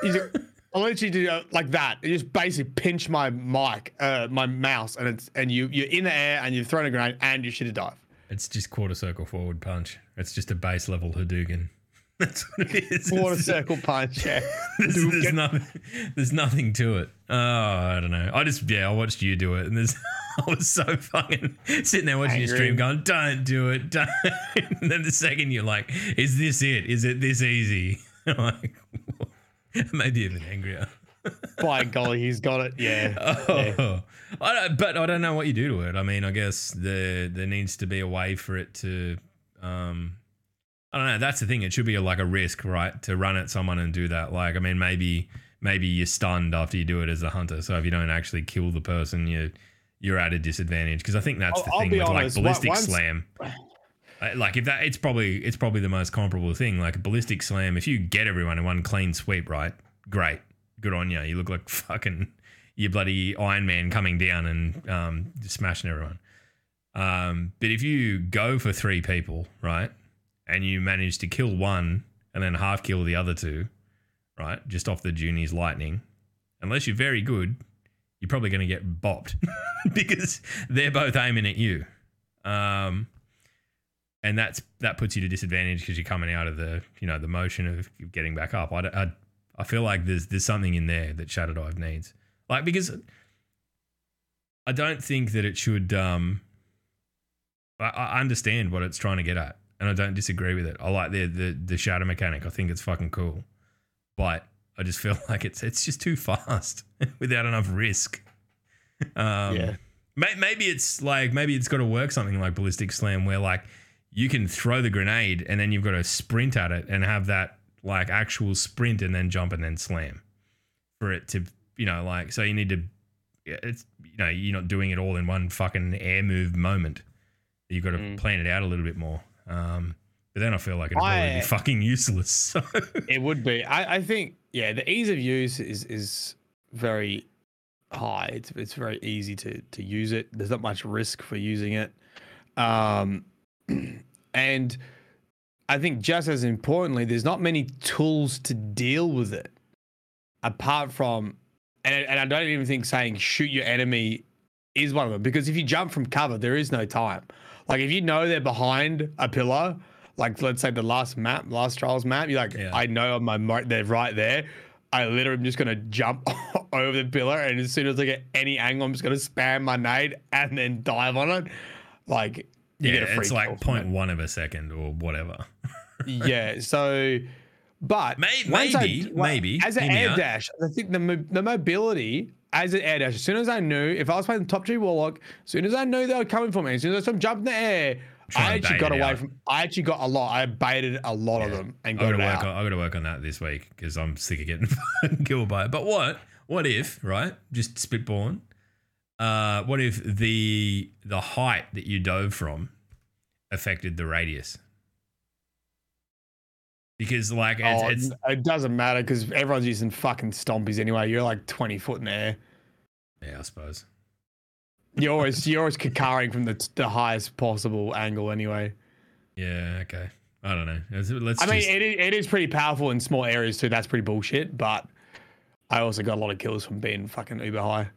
You just, I literally do uh, like that. You just basically pinch my mic, uh, my mouse, and it's and you you're in the air and you've thrown a grenade and you should have dive.
It's just quarter circle forward punch. It's just a base level Hadouken. That's what it is.
Circle punch. Yeah.
there's, there's nothing. There's nothing to it. Oh, I don't know. I just yeah, I watched you do it, and there's. I was so fucking sitting there watching your stream, going, "Don't do it." Don't. and then the second you're like, "Is this it? Is it this easy?" I'm like, maybe even angrier.
By golly, he's got it. Yeah.
Oh, I don't, but I don't know what you do to it. I mean, I guess there there needs to be a way for it to. Um, I don't know. That's the thing. It should be like a risk, right, to run at someone and do that. Like, I mean, maybe maybe you're stunned after you do it as a hunter. So if you don't actually kill the person, you you're at a disadvantage. Because I think that's
I'll-
the
I'll
thing with
honest,
like ballistic
once-
slam. Like if that, it's probably it's probably the most comparable thing. Like a ballistic slam, if you get everyone in one clean sweep, right? Great, good on you. You look like fucking your bloody Iron Man coming down and um, smashing everyone. Um, but if you go for three people, right, and you manage to kill one and then half kill the other two, right, just off the Junior's lightning, unless you're very good, you're probably going to get bopped because they're both aiming at you. Um, and that's that puts you to disadvantage because you're coming out of the you know the motion of getting back up. I, I, I feel like there's there's something in there that Shadow Dive needs, like because I don't think that it should. Um, I, I understand what it's trying to get at, and I don't disagree with it. I like the the the shadow mechanic. I think it's fucking cool, but I just feel like it's it's just too fast without enough risk. Um,
Yeah.
may, maybe it's like maybe it's got to work something like ballistic slam where like you can throw the grenade and then you've got to sprint at it and have that like actual sprint and then jump and then slam for it to you know like so you need to it's you know you're not doing it all in one fucking air move moment you've got to
Mm.
plan it out a little bit more um but then I feel like it'd probably
I-
be fucking useless. So
It would be. I, I think, yeah, the ease of use is is very high. It's it's very easy to to use it. There's not much risk for using it. Um, and I think just as importantly, there's not many tools to deal with it apart from, and, and I don't even think saying shoot your enemy is one of them because if you jump from cover, there is no time. Like if you know they're behind a pillar, like let's say the last map, last trials map, you're like,
Yeah.
I know on my they're right there. I literally am just gonna jump over the pillar, and as soon as I get any angle, I'm just gonna spam my nade and then dive on it. Like you
yeah,
get a free
it's like
it.
0.1 of a second or whatever.
yeah. So, but
May-
once I-
maybe,
well,
maybe,
as an air
out.
dash, I think the the mobility as an air dash. As soon as I knew if I was playing top tree warlock, as soon as I knew they were coming for me, as soon as I saw them jump in the air, I actually got away
out.
from. I actually got a lot. I baited a lot of them and
I
got
gotta
it
work
out.
on I gotta work on that this week because I'm sick of getting killed by it. But what what if, right? Just spitballing. Uh what if the the height that you dove from affected the radius? Because like it's,
Oh,
it's
it doesn't matter because everyone's using fucking stompies anyway. You're like 20 foot in the air.
yeah, I suppose.
You're always you're always kakaring from the the highest possible angle anyway.
Yeah, okay. I don't know. Let's, let's
I mean,
just,
it is, it is pretty powerful in small areas too. That's pretty bullshit. But I also got a lot of kills from being fucking uber high.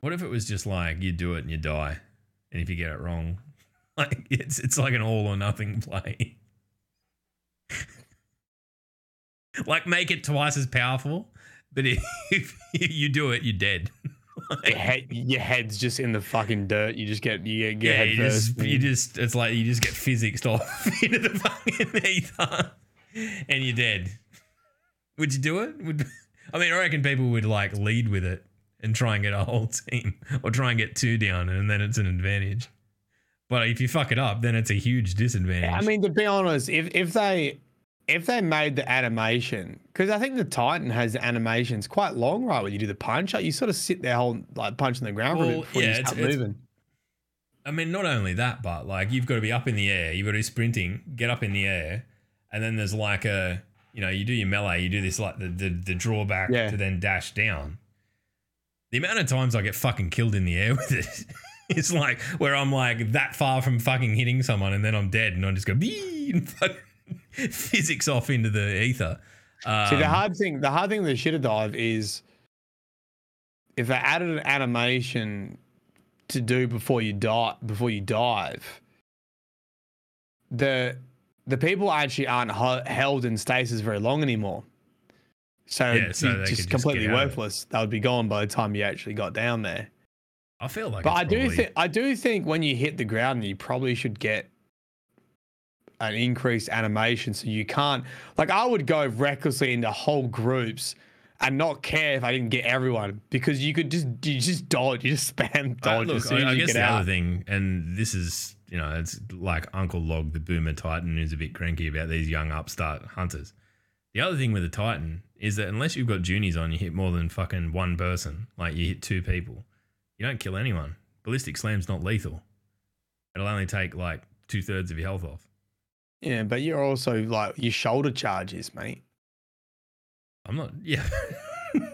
what if it was just like you do it and you die, and if you get it wrong, like it's it's like an all or nothing play. like make it twice as powerful, but if, you do it, you're dead.
Your, head, your head's just in the fucking dirt. You just get you get,
yeah, you just you just it's like you just get physics off into the fucking ether, and you're dead. Would you do it? Would I mean? I reckon people would like lead with it and try and get a whole team, or try and get two down, and then it's an advantage. But if you fuck it up, then it's a huge disadvantage.
I mean, to be honest, if if they if they made the animation, because I think the Titan has the animations quite long, right? When you do the punch, like you sort of sit there, hold like punching the ground for a bit before
yeah,
you start
it's-
moving.
I mean, not only that, but like you've got to be up in the air, you've got to be sprinting, get up in the air, and then there's like a, you know, you do your melee, you do this like the the, the drawback
Yeah.
to then dash down. The amount of times I get fucking killed in the air with it, it's like where I'm like that far from fucking hitting someone, and then I'm dead, and I just go and fucking physics off into the ether. Um,
See, the hard thing, the hard thing with the shitter dive is if they added an animation to do before you die, before you dive, the the people actually aren't ho- held in stasis very long anymore. So,
Yeah, so
you-
they could
just
just
completely
get out of it.
worthless. They would be gone by the time you actually got down there.
I feel like,
But I do think I do think when you hit the ground, you probably should get an increased animation so you can't like I would go recklessly into whole groups and not care if I didn't get everyone because you could just you just dodge, you just spam
Uh,
dodge
look,
as soon
I, I guess
get
the
out.
other thing, and this is, you know, it's like Uncle Log, the boomer Titan, who's a bit cranky about these young upstart hunters. The other thing with the Titan is that unless you've got Junies on, you hit more than fucking one person, like you hit two people, you don't kill anyone. Ballistic Slam's not lethal. It'll only take like two thirds of your health off.
Yeah, but you're also like your shoulder charges, mate.
I'm not, yeah.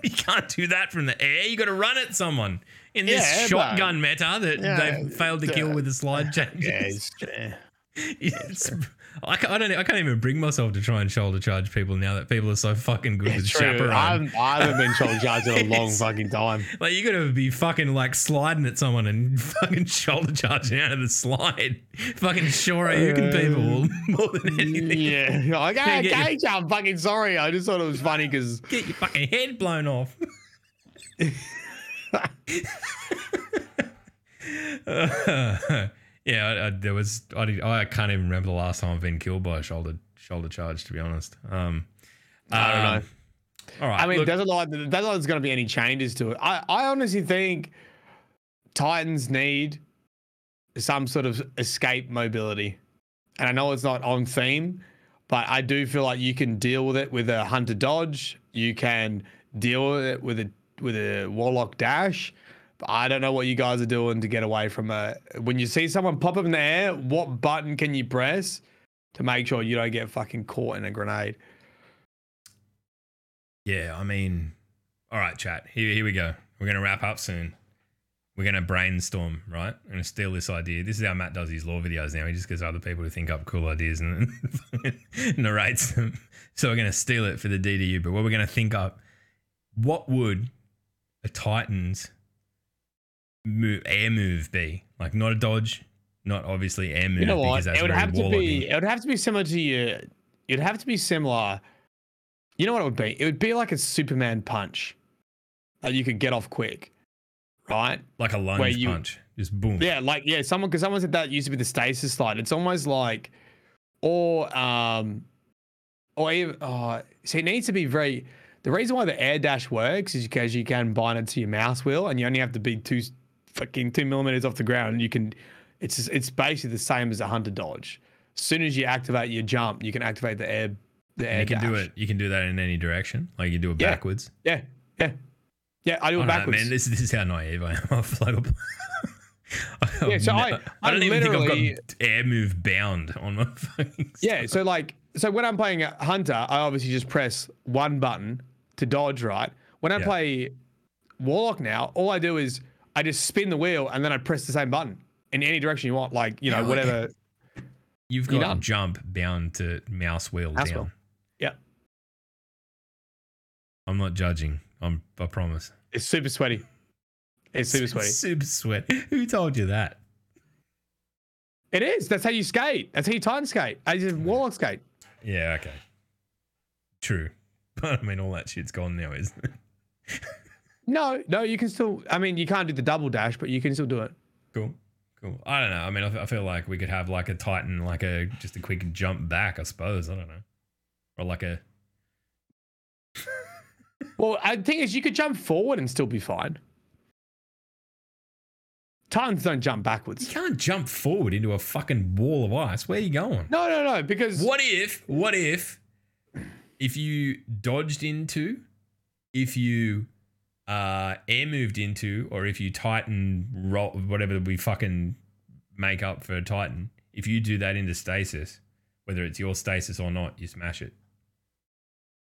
you can't do that from the air. You got to run at someone in this
Yeah, but-
shotgun meta that
Yeah,
they've failed to kill with the slide changes.
Yeah, it's, yeah.
It's, uh, I, can't, I don't. I can't even bring myself to try and shoulder charge people now that people are so fucking good with
True.
chaperone.
I haven't, I haven't been shoulder charged in a long fucking time.
Like you got to be fucking like sliding at someone and fucking shoulder charging out of the slide. fucking sure you can uh, people more than anything.
Yeah, like,
Yeah,
hey,
get your-
Gage, I'm fucking sorry. I just thought it was funny because
Get your fucking head blown off. Yeah, I, I, there was. I, I can't even remember the last time I've been killed by a shoulder shoulder charge. To be honest, um,
I don't
um,
know.
All right,
I mean,
look,
doesn't like doesn't like there's going to be any changes to it. I, I honestly think Titans need some sort of escape mobility, and I know it's not on theme, but I do feel like you can deal with it with a hunter dodge. You can deal with it with a with a warlock dash. I don't know what you guys are doing to get away from a. When you see someone pop up in the air, what button can you press to make sure you don't get fucking caught in a grenade?
Yeah, I mean, all right, chat. Here, here we go. We're gonna wrap up soon. We're gonna brainstorm, right? We're gonna steal this idea. This is how Matt does his lore videos now. He just gets other people to think up cool ideas and narrates them. So we're gonna steal it for the DDU. But what we're gonna think up, what would a Titans move, air move be? Like not a dodge, not obviously air move
You know what?
because that's
It would
very
have to be. It would have to be similar to your. It'd have to be similar. You know what it would be? It would be like a Superman punch that you could get off quick, right?
like a lunge
you-
punch, just boom.
Yeah, like yeah, someone because someone said that used to be the stasis slide. It's almost like, or um, or even oh, see, it needs to be very. The reason why the air dash works is because you can bind it to your mouse wheel, and you only have to be two fucking two millimeters off the ground, you can It's just- it's basically the same as a hunter dodge. As soon as you activate your jump, you can activate the air. The air
you can do it. You can do that in any direction. Like you do it
Yeah.
backwards.
Yeah, yeah, yeah. I do it oh,
don't know,
backwards.
man. This, this is how naive I am. I've like, I've
Yeah, so I-
ne-
I
I don't even think I've got air move bound on my fucking.
Yeah, so like, so when I'm playing a hunter, I obviously just press one button to dodge, right? When I
Yeah.
play warlock now, all I do is I just spin the wheel and then I press the same button in any direction you want, like you know
Yeah,
whatever.
You've got
done.
jump bound to mouse wheel
Mouse
down.
wheel. Yeah,
I'm not judging. I'm. I promise.
it's super sweaty. It's super sweaty.
Super sweat. Who told you that?
It is. That's how you skate. That's how you time skate. I just warlock skate.
Yeah. Okay. True. But I mean, all that shit's gone now, isn't it?
No, no, you can still. I mean, you can't do the double dash, but you can still do it.
Cool. Cool. I don't know. I mean, I, f- I feel like we could have like a Titan, like a just a quick jump back. I suppose. I don't know. Or like a.
Well, I think is you could jump forward and still be fine. Titans don't jump backwards.
You can't jump forward into a fucking wall of ice. Where are you going?
No, no, no, because
What if, what if, if you dodged into, if you uh, air moved into, or if you Titan roll, whatever we fucking make up for Titan, if you do that into stasis, whether it's your stasis or not, you smash it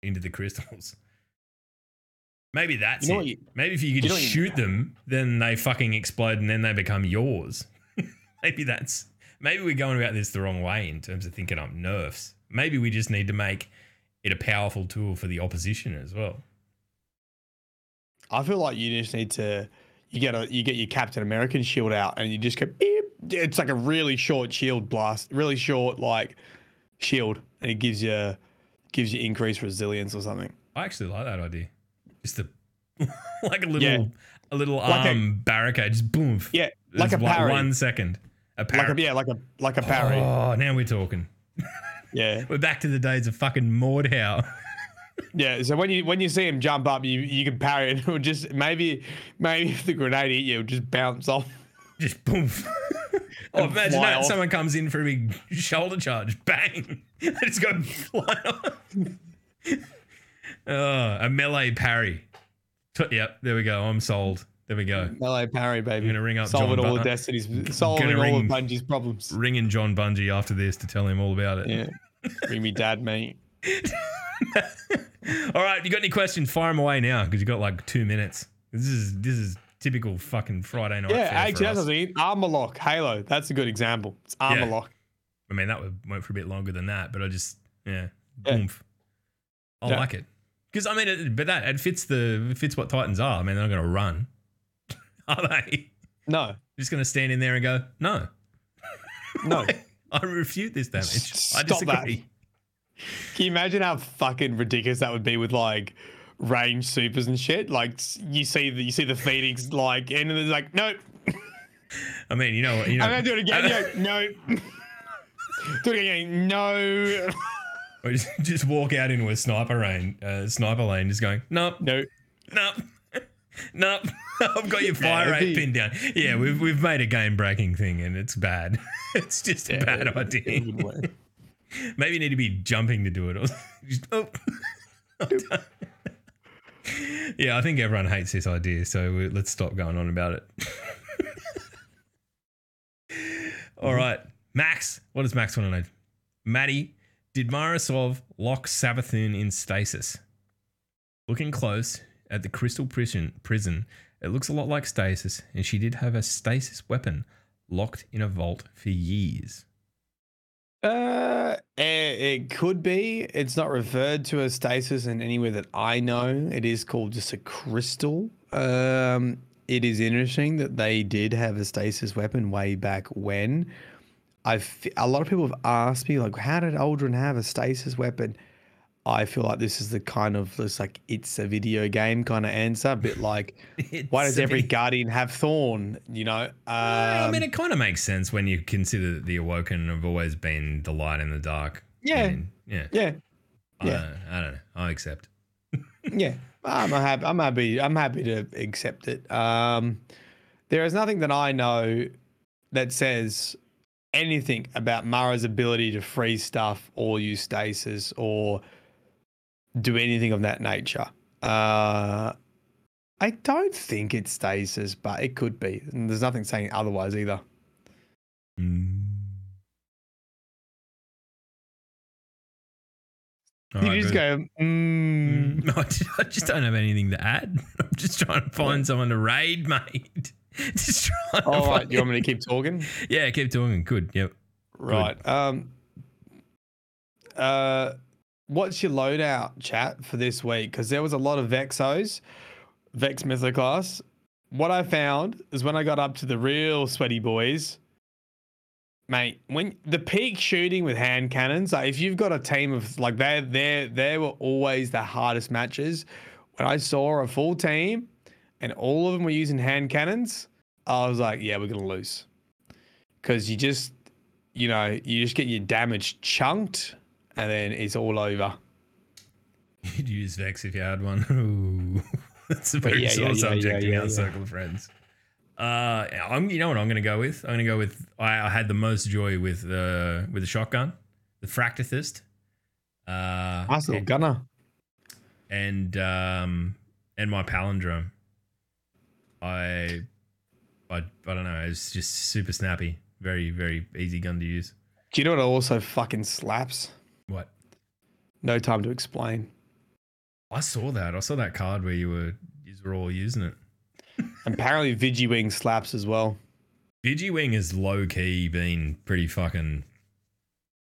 into the crystals. Maybe that's
You know
it.
you-
Maybe if you
you
could
know you-
shoot them, then they fucking explode and then they become yours. maybe that's maybe we're going about this the wrong way in terms of thinking up nerfs. Maybe we just need to make it a powerful tool for the opposition as well.
I feel like you just need to you get a you get your Captain American shield out and you just go beep. It's like a really short shield blast, really short like shield, and it gives you gives you increased resilience or something.
I actually like that idea. Just a like a little
Yeah.
a little
Like a-
arm barricade, just boom.
Yeah, like a parry,
one second. A
like
parry.
a yeah, like a like a parry.
Oh, now we're talking.
Yeah,
We're back to the days of fucking Mordhau.
yeah. So when you when you see him jump up, you you can parry it. It would just maybe maybe if the grenade hit you, it would just bounce off.
just boom. oh, imagine
fly
that.
off.
Someone comes in for a big shoulder charge. Bang. they just go flying off. oh, a melee parry. Yep, there we go. I'm sold. There we go.
Melee parry, baby.
I'm gonna ring up
solving
John
all
Bu-
of Destiny's, solving all
ring-
of Bungie's problems.
Ringing John Bungie after this to tell him all about it.
Yeah, ring me, dad, mate.
All right, you got any questions? Fire them away now because you got like two minutes. This is this is typical fucking Friday night.
Yeah, actually, that's what I was thinking. Armor lock, Halo. That's a good example. It's armor
Yeah.
lock.
I mean, that went for a bit longer than that, but I just, yeah,
Yeah.
oomph. I
Yeah.
like it because I mean, it, but that it fits the it fits what Titans are. I mean, they're not going to run, are they?
No,
Just going to stand in there and go, no,
no.
I refute this damage. I
Stop that. Can you imagine how fucking ridiculous that would be with like range supers and shit? Like you see the you see the Phoenix like and then it's like nope.
I mean, you know, what- you know,
I'm gonna do it again. Yo, no. do it again. No.
or just, just walk out into a sniper lane, uh, sniper lane, just going, nope,
No.
nope, nope. I've got your fire
it'd
rate
be-
pinned down. Yeah, we've we've made a game breaking thing, and it's bad. it's just a bad
it-
idea.
it.
Maybe you need to be jumping to do it. Just, oh. yeah, I think everyone hates this idea, so we, let's stop going on about it. All mm-hmm. right, Max. What does Max want to know? Maddie, did Mara Sov lock Savathun in stasis? Looking close at the crystal prison, prison, it looks a lot like stasis, and she did have a stasis weapon locked in a vault for years.
Uh, eh, it could be. It's not referred to as stasis in anywhere that I know. It is called just a crystal. Um, it is interesting that they did have a stasis weapon way back when. I've a lot of people have asked me like, how did Uldren have a stasis weapon? I feel like this is the kind of just like it's a video game kind of answer, a bit like why does every guardian have Thorn? You know,
I
um,
mean, it kind of makes sense when you consider that the Awoken have always been the light in the dark.
Yeah.
I mean, yeah.
yeah,
I,
yeah.
don't know. I don't know. I accept.
yeah, I'm happy. I'm happy. I'm happy to accept it. Um, there is nothing that I know that says anything about Mara's ability to freeze stuff or use stasis or do anything of that nature. Uh, I don't think it's stasis, but it could be. And there's nothing saying otherwise either.
Mm.
you
Alright,
just
good.
go, mm.
Mm, I just, I just don't have anything to add. I'm just trying to find someone to raid, mate. Just trying. to
All right,
find-
you want me to keep talking?
Yeah, keep talking. Good. Yep.
Right. Um. Uh, what's your loadout chat for this week? Because there was a lot of Vexos, Vex Mythoclast. What I found is when I got up to the real sweaty boys, mate. When the peak shooting with hand cannons, like if you've got a team of like they they they were always the hardest matches. When I saw a full team and all of them were using hand cannons, I was like, yeah, we're gonna lose because you just you know, you just get your damage chunked and then it's all over.
You'd use Vex if you had one. Ooh, that's a very
yeah,
sore
yeah,
subject
yeah,
in our circle of friends. Uh, I'm. You know what I'm going to go with? I'm going to go with. I, I had the most joy with uh with the shotgun, the Fractethyst. Uh,
Nice little gunner.
and um and my palindrome. I, I, I don't know. It's just super snappy. Very, very easy gun to use.
Do you know what also fucking slaps?
What?
No time to explain.
I saw that. I saw that card where you were you were all using it.
Apparently, Vigywing slaps as well.
Vigi Wing has low key been pretty fucking,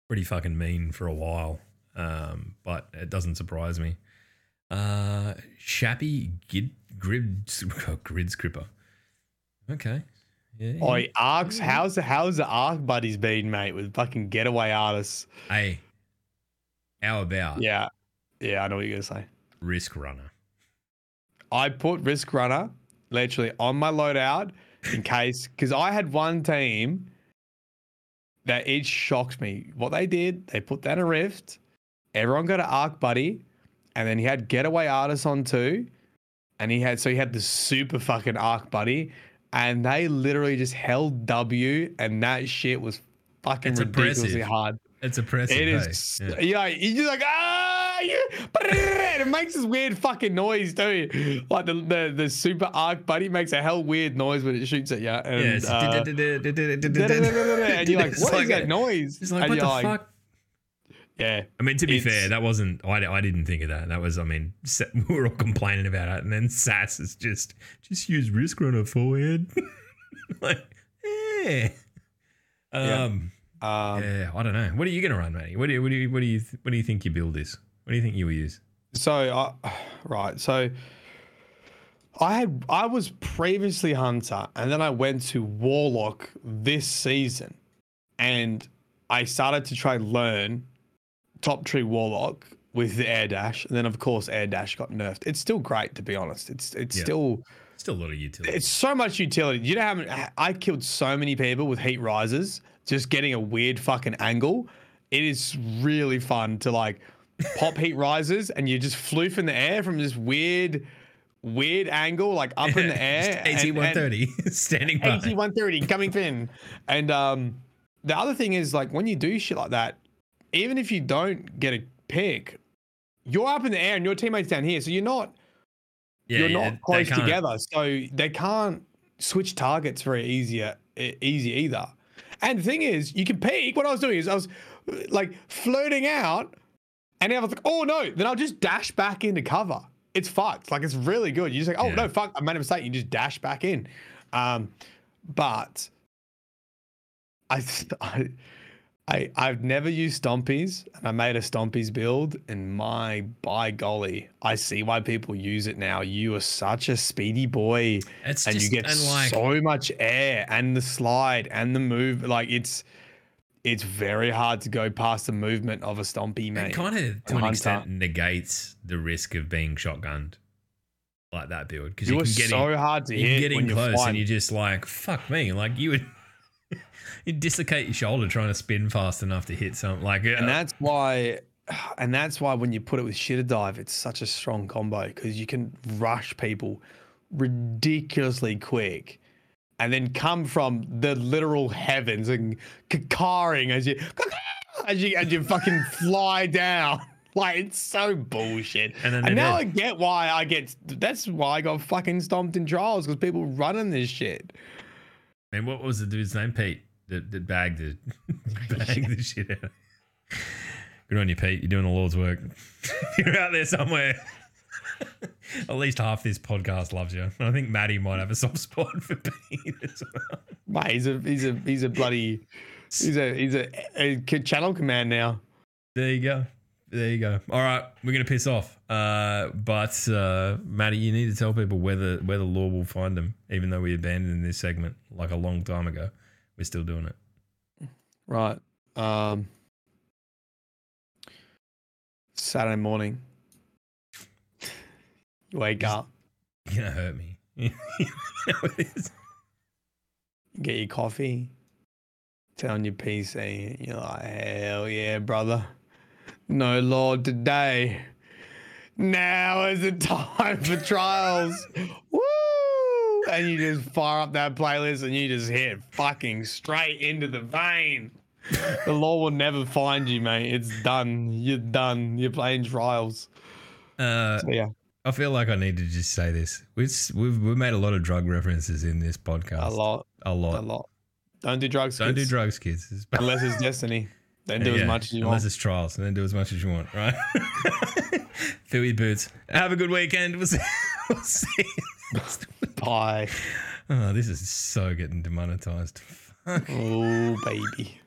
pretty fucking mean for a while. Um, but it doesn't surprise me. Uh, Shappy Gid Grid Grid Scripper. Okay. Yeah.
Oi, Arcs, how's the how's the Arc buddies been, mate, with fucking getaway artists?
Hey, how about
Yeah. Yeah, I know what you're gonna say.
Risk Runner?
I put Risk Runner literally on my loadout in case, because I had one team that it shocked me. What they did, they put down a rift, everyone got an arc buddy, and then he had getaway artists on too. And he had so he had the super fucking arc buddy, and they literally just held W, and that shit was fucking
It's
ridiculously
oppressive.
hard.
It's oppressive.
It
hey?
is,
Yeah.
yeah. You're just like ah, you, and it makes this weird fucking noise too. Like the, the the super arc buddy makes a hell weird noise when it shoots at you. And,
Yeah, it's
uh, and you're like, what is that
a-
noise?
It's like,
and
what the
like,
fuck?
Yeah,
I mean, to be fair, that wasn't. I, I didn't think of that. That was. I mean, we were all complaining about it, and then Sass is just just use risk runner forward. like, eh.
Yeah.
Um, yeah. I don't know. What are you gonna run, Matty? What do you what do you what do you what do you think your build is? What do you think you will use?
So, I right. So, I had I was previously hunter, and then I went to warlock this season, and I started to try learn top tree warlock with the air dash, and then of course air dash got nerfed. It's still great to be honest. It's it's
Yeah.
still
Still a lot of utility.
it's so much utility. You know how many, I killed so many people with heat risers just getting a weird fucking angle. It is really fun to like pop heat rises and you just floof in the air from this weird, weird angle, like up in the air.
AT one thirty standing by.
AT one thirty coming in. And um, the other thing is like when you do shit like that, even if you don't get a pick, you're up in the air and your teammates down here, so you're not
Yeah,
you're
yeah,
not close together, so they can't switch targets very easier, easy either. And the thing is, you can peek. What I was doing is I was like floating out, and then I was like, "Oh no!" Then I'll just dash back into cover. It's fucked. Like it's really good. You just like, "Oh
Yeah.
no, fuck! I made a mistake." You just dash back in. Um, but I, I, I, I've never used Stompies, and I made a Stompies build, and my by golly, I see why people use it now. You are such a speedy boy,
It's
and you get
and like
so much air, and the slide, and the move. Like it's, it's very hard to go past the movement of a Stompy, mate.
it kind of to an extent negates the risk of being shotgunned like that build because
You
you can get
so
in,
hard to
you
hit
get
when
in
you're
close
flying.
and you're just like fuck me like you would you dislocate your shoulder trying to spin fast enough to hit something like uh,
And that's why, and that's why when you put it with shitter dive, it's such a strong combo because you can rush people ridiculously quick, and then come from the literal heavens and cacaring as you as you as you fucking fly down. Like it's so bullshit.
And
And, now
dead.
I get why I get. That's why I got fucking stomped in trials because people running this shit.
And what was the dude's name? Pete that, that bagged it. bagged the shit out. Good on you, Pete. You're doing the Lord's work. You're out there somewhere. At least half this podcast loves you. I think Maddie might have a soft spot for Pete as well.
Mate, he's a he's a he's a bloody he's a he's a, a channel command now.
There you go. There you go. All right, we're gonna piss off. Uh, but uh, Maddie, you need to tell people where the where the lore will find them. Even though we abandoned this segment like a long time ago, we're still doing it.
Right. Um Saturday morning. You wake up,
You're gonna hurt me. you know what it is?
get your coffee, turn on your PC, you're like, hell yeah, brother. No lore today. Now is the time for trials. Woo! And you just fire up that playlist and you just hit fucking straight into the vein. The lore will never find you, mate. It's done. You're done. You're playing trials.
Uh,
So yeah,
I feel like I need to just say this. We've we've, we've made a lot of drug references in this podcast.
a lot,
A lot.
a lot. Don't do drugs.
Don't do drugs, kids.
Unless it's destiny. Then do as much as you
unless
want.
it's trials, and then do as much as you want, right? Fill your boots. Have a good weekend. We'll see. We'll see. next week.
Bye.
oh, this is so getting demonetized.
Oh baby.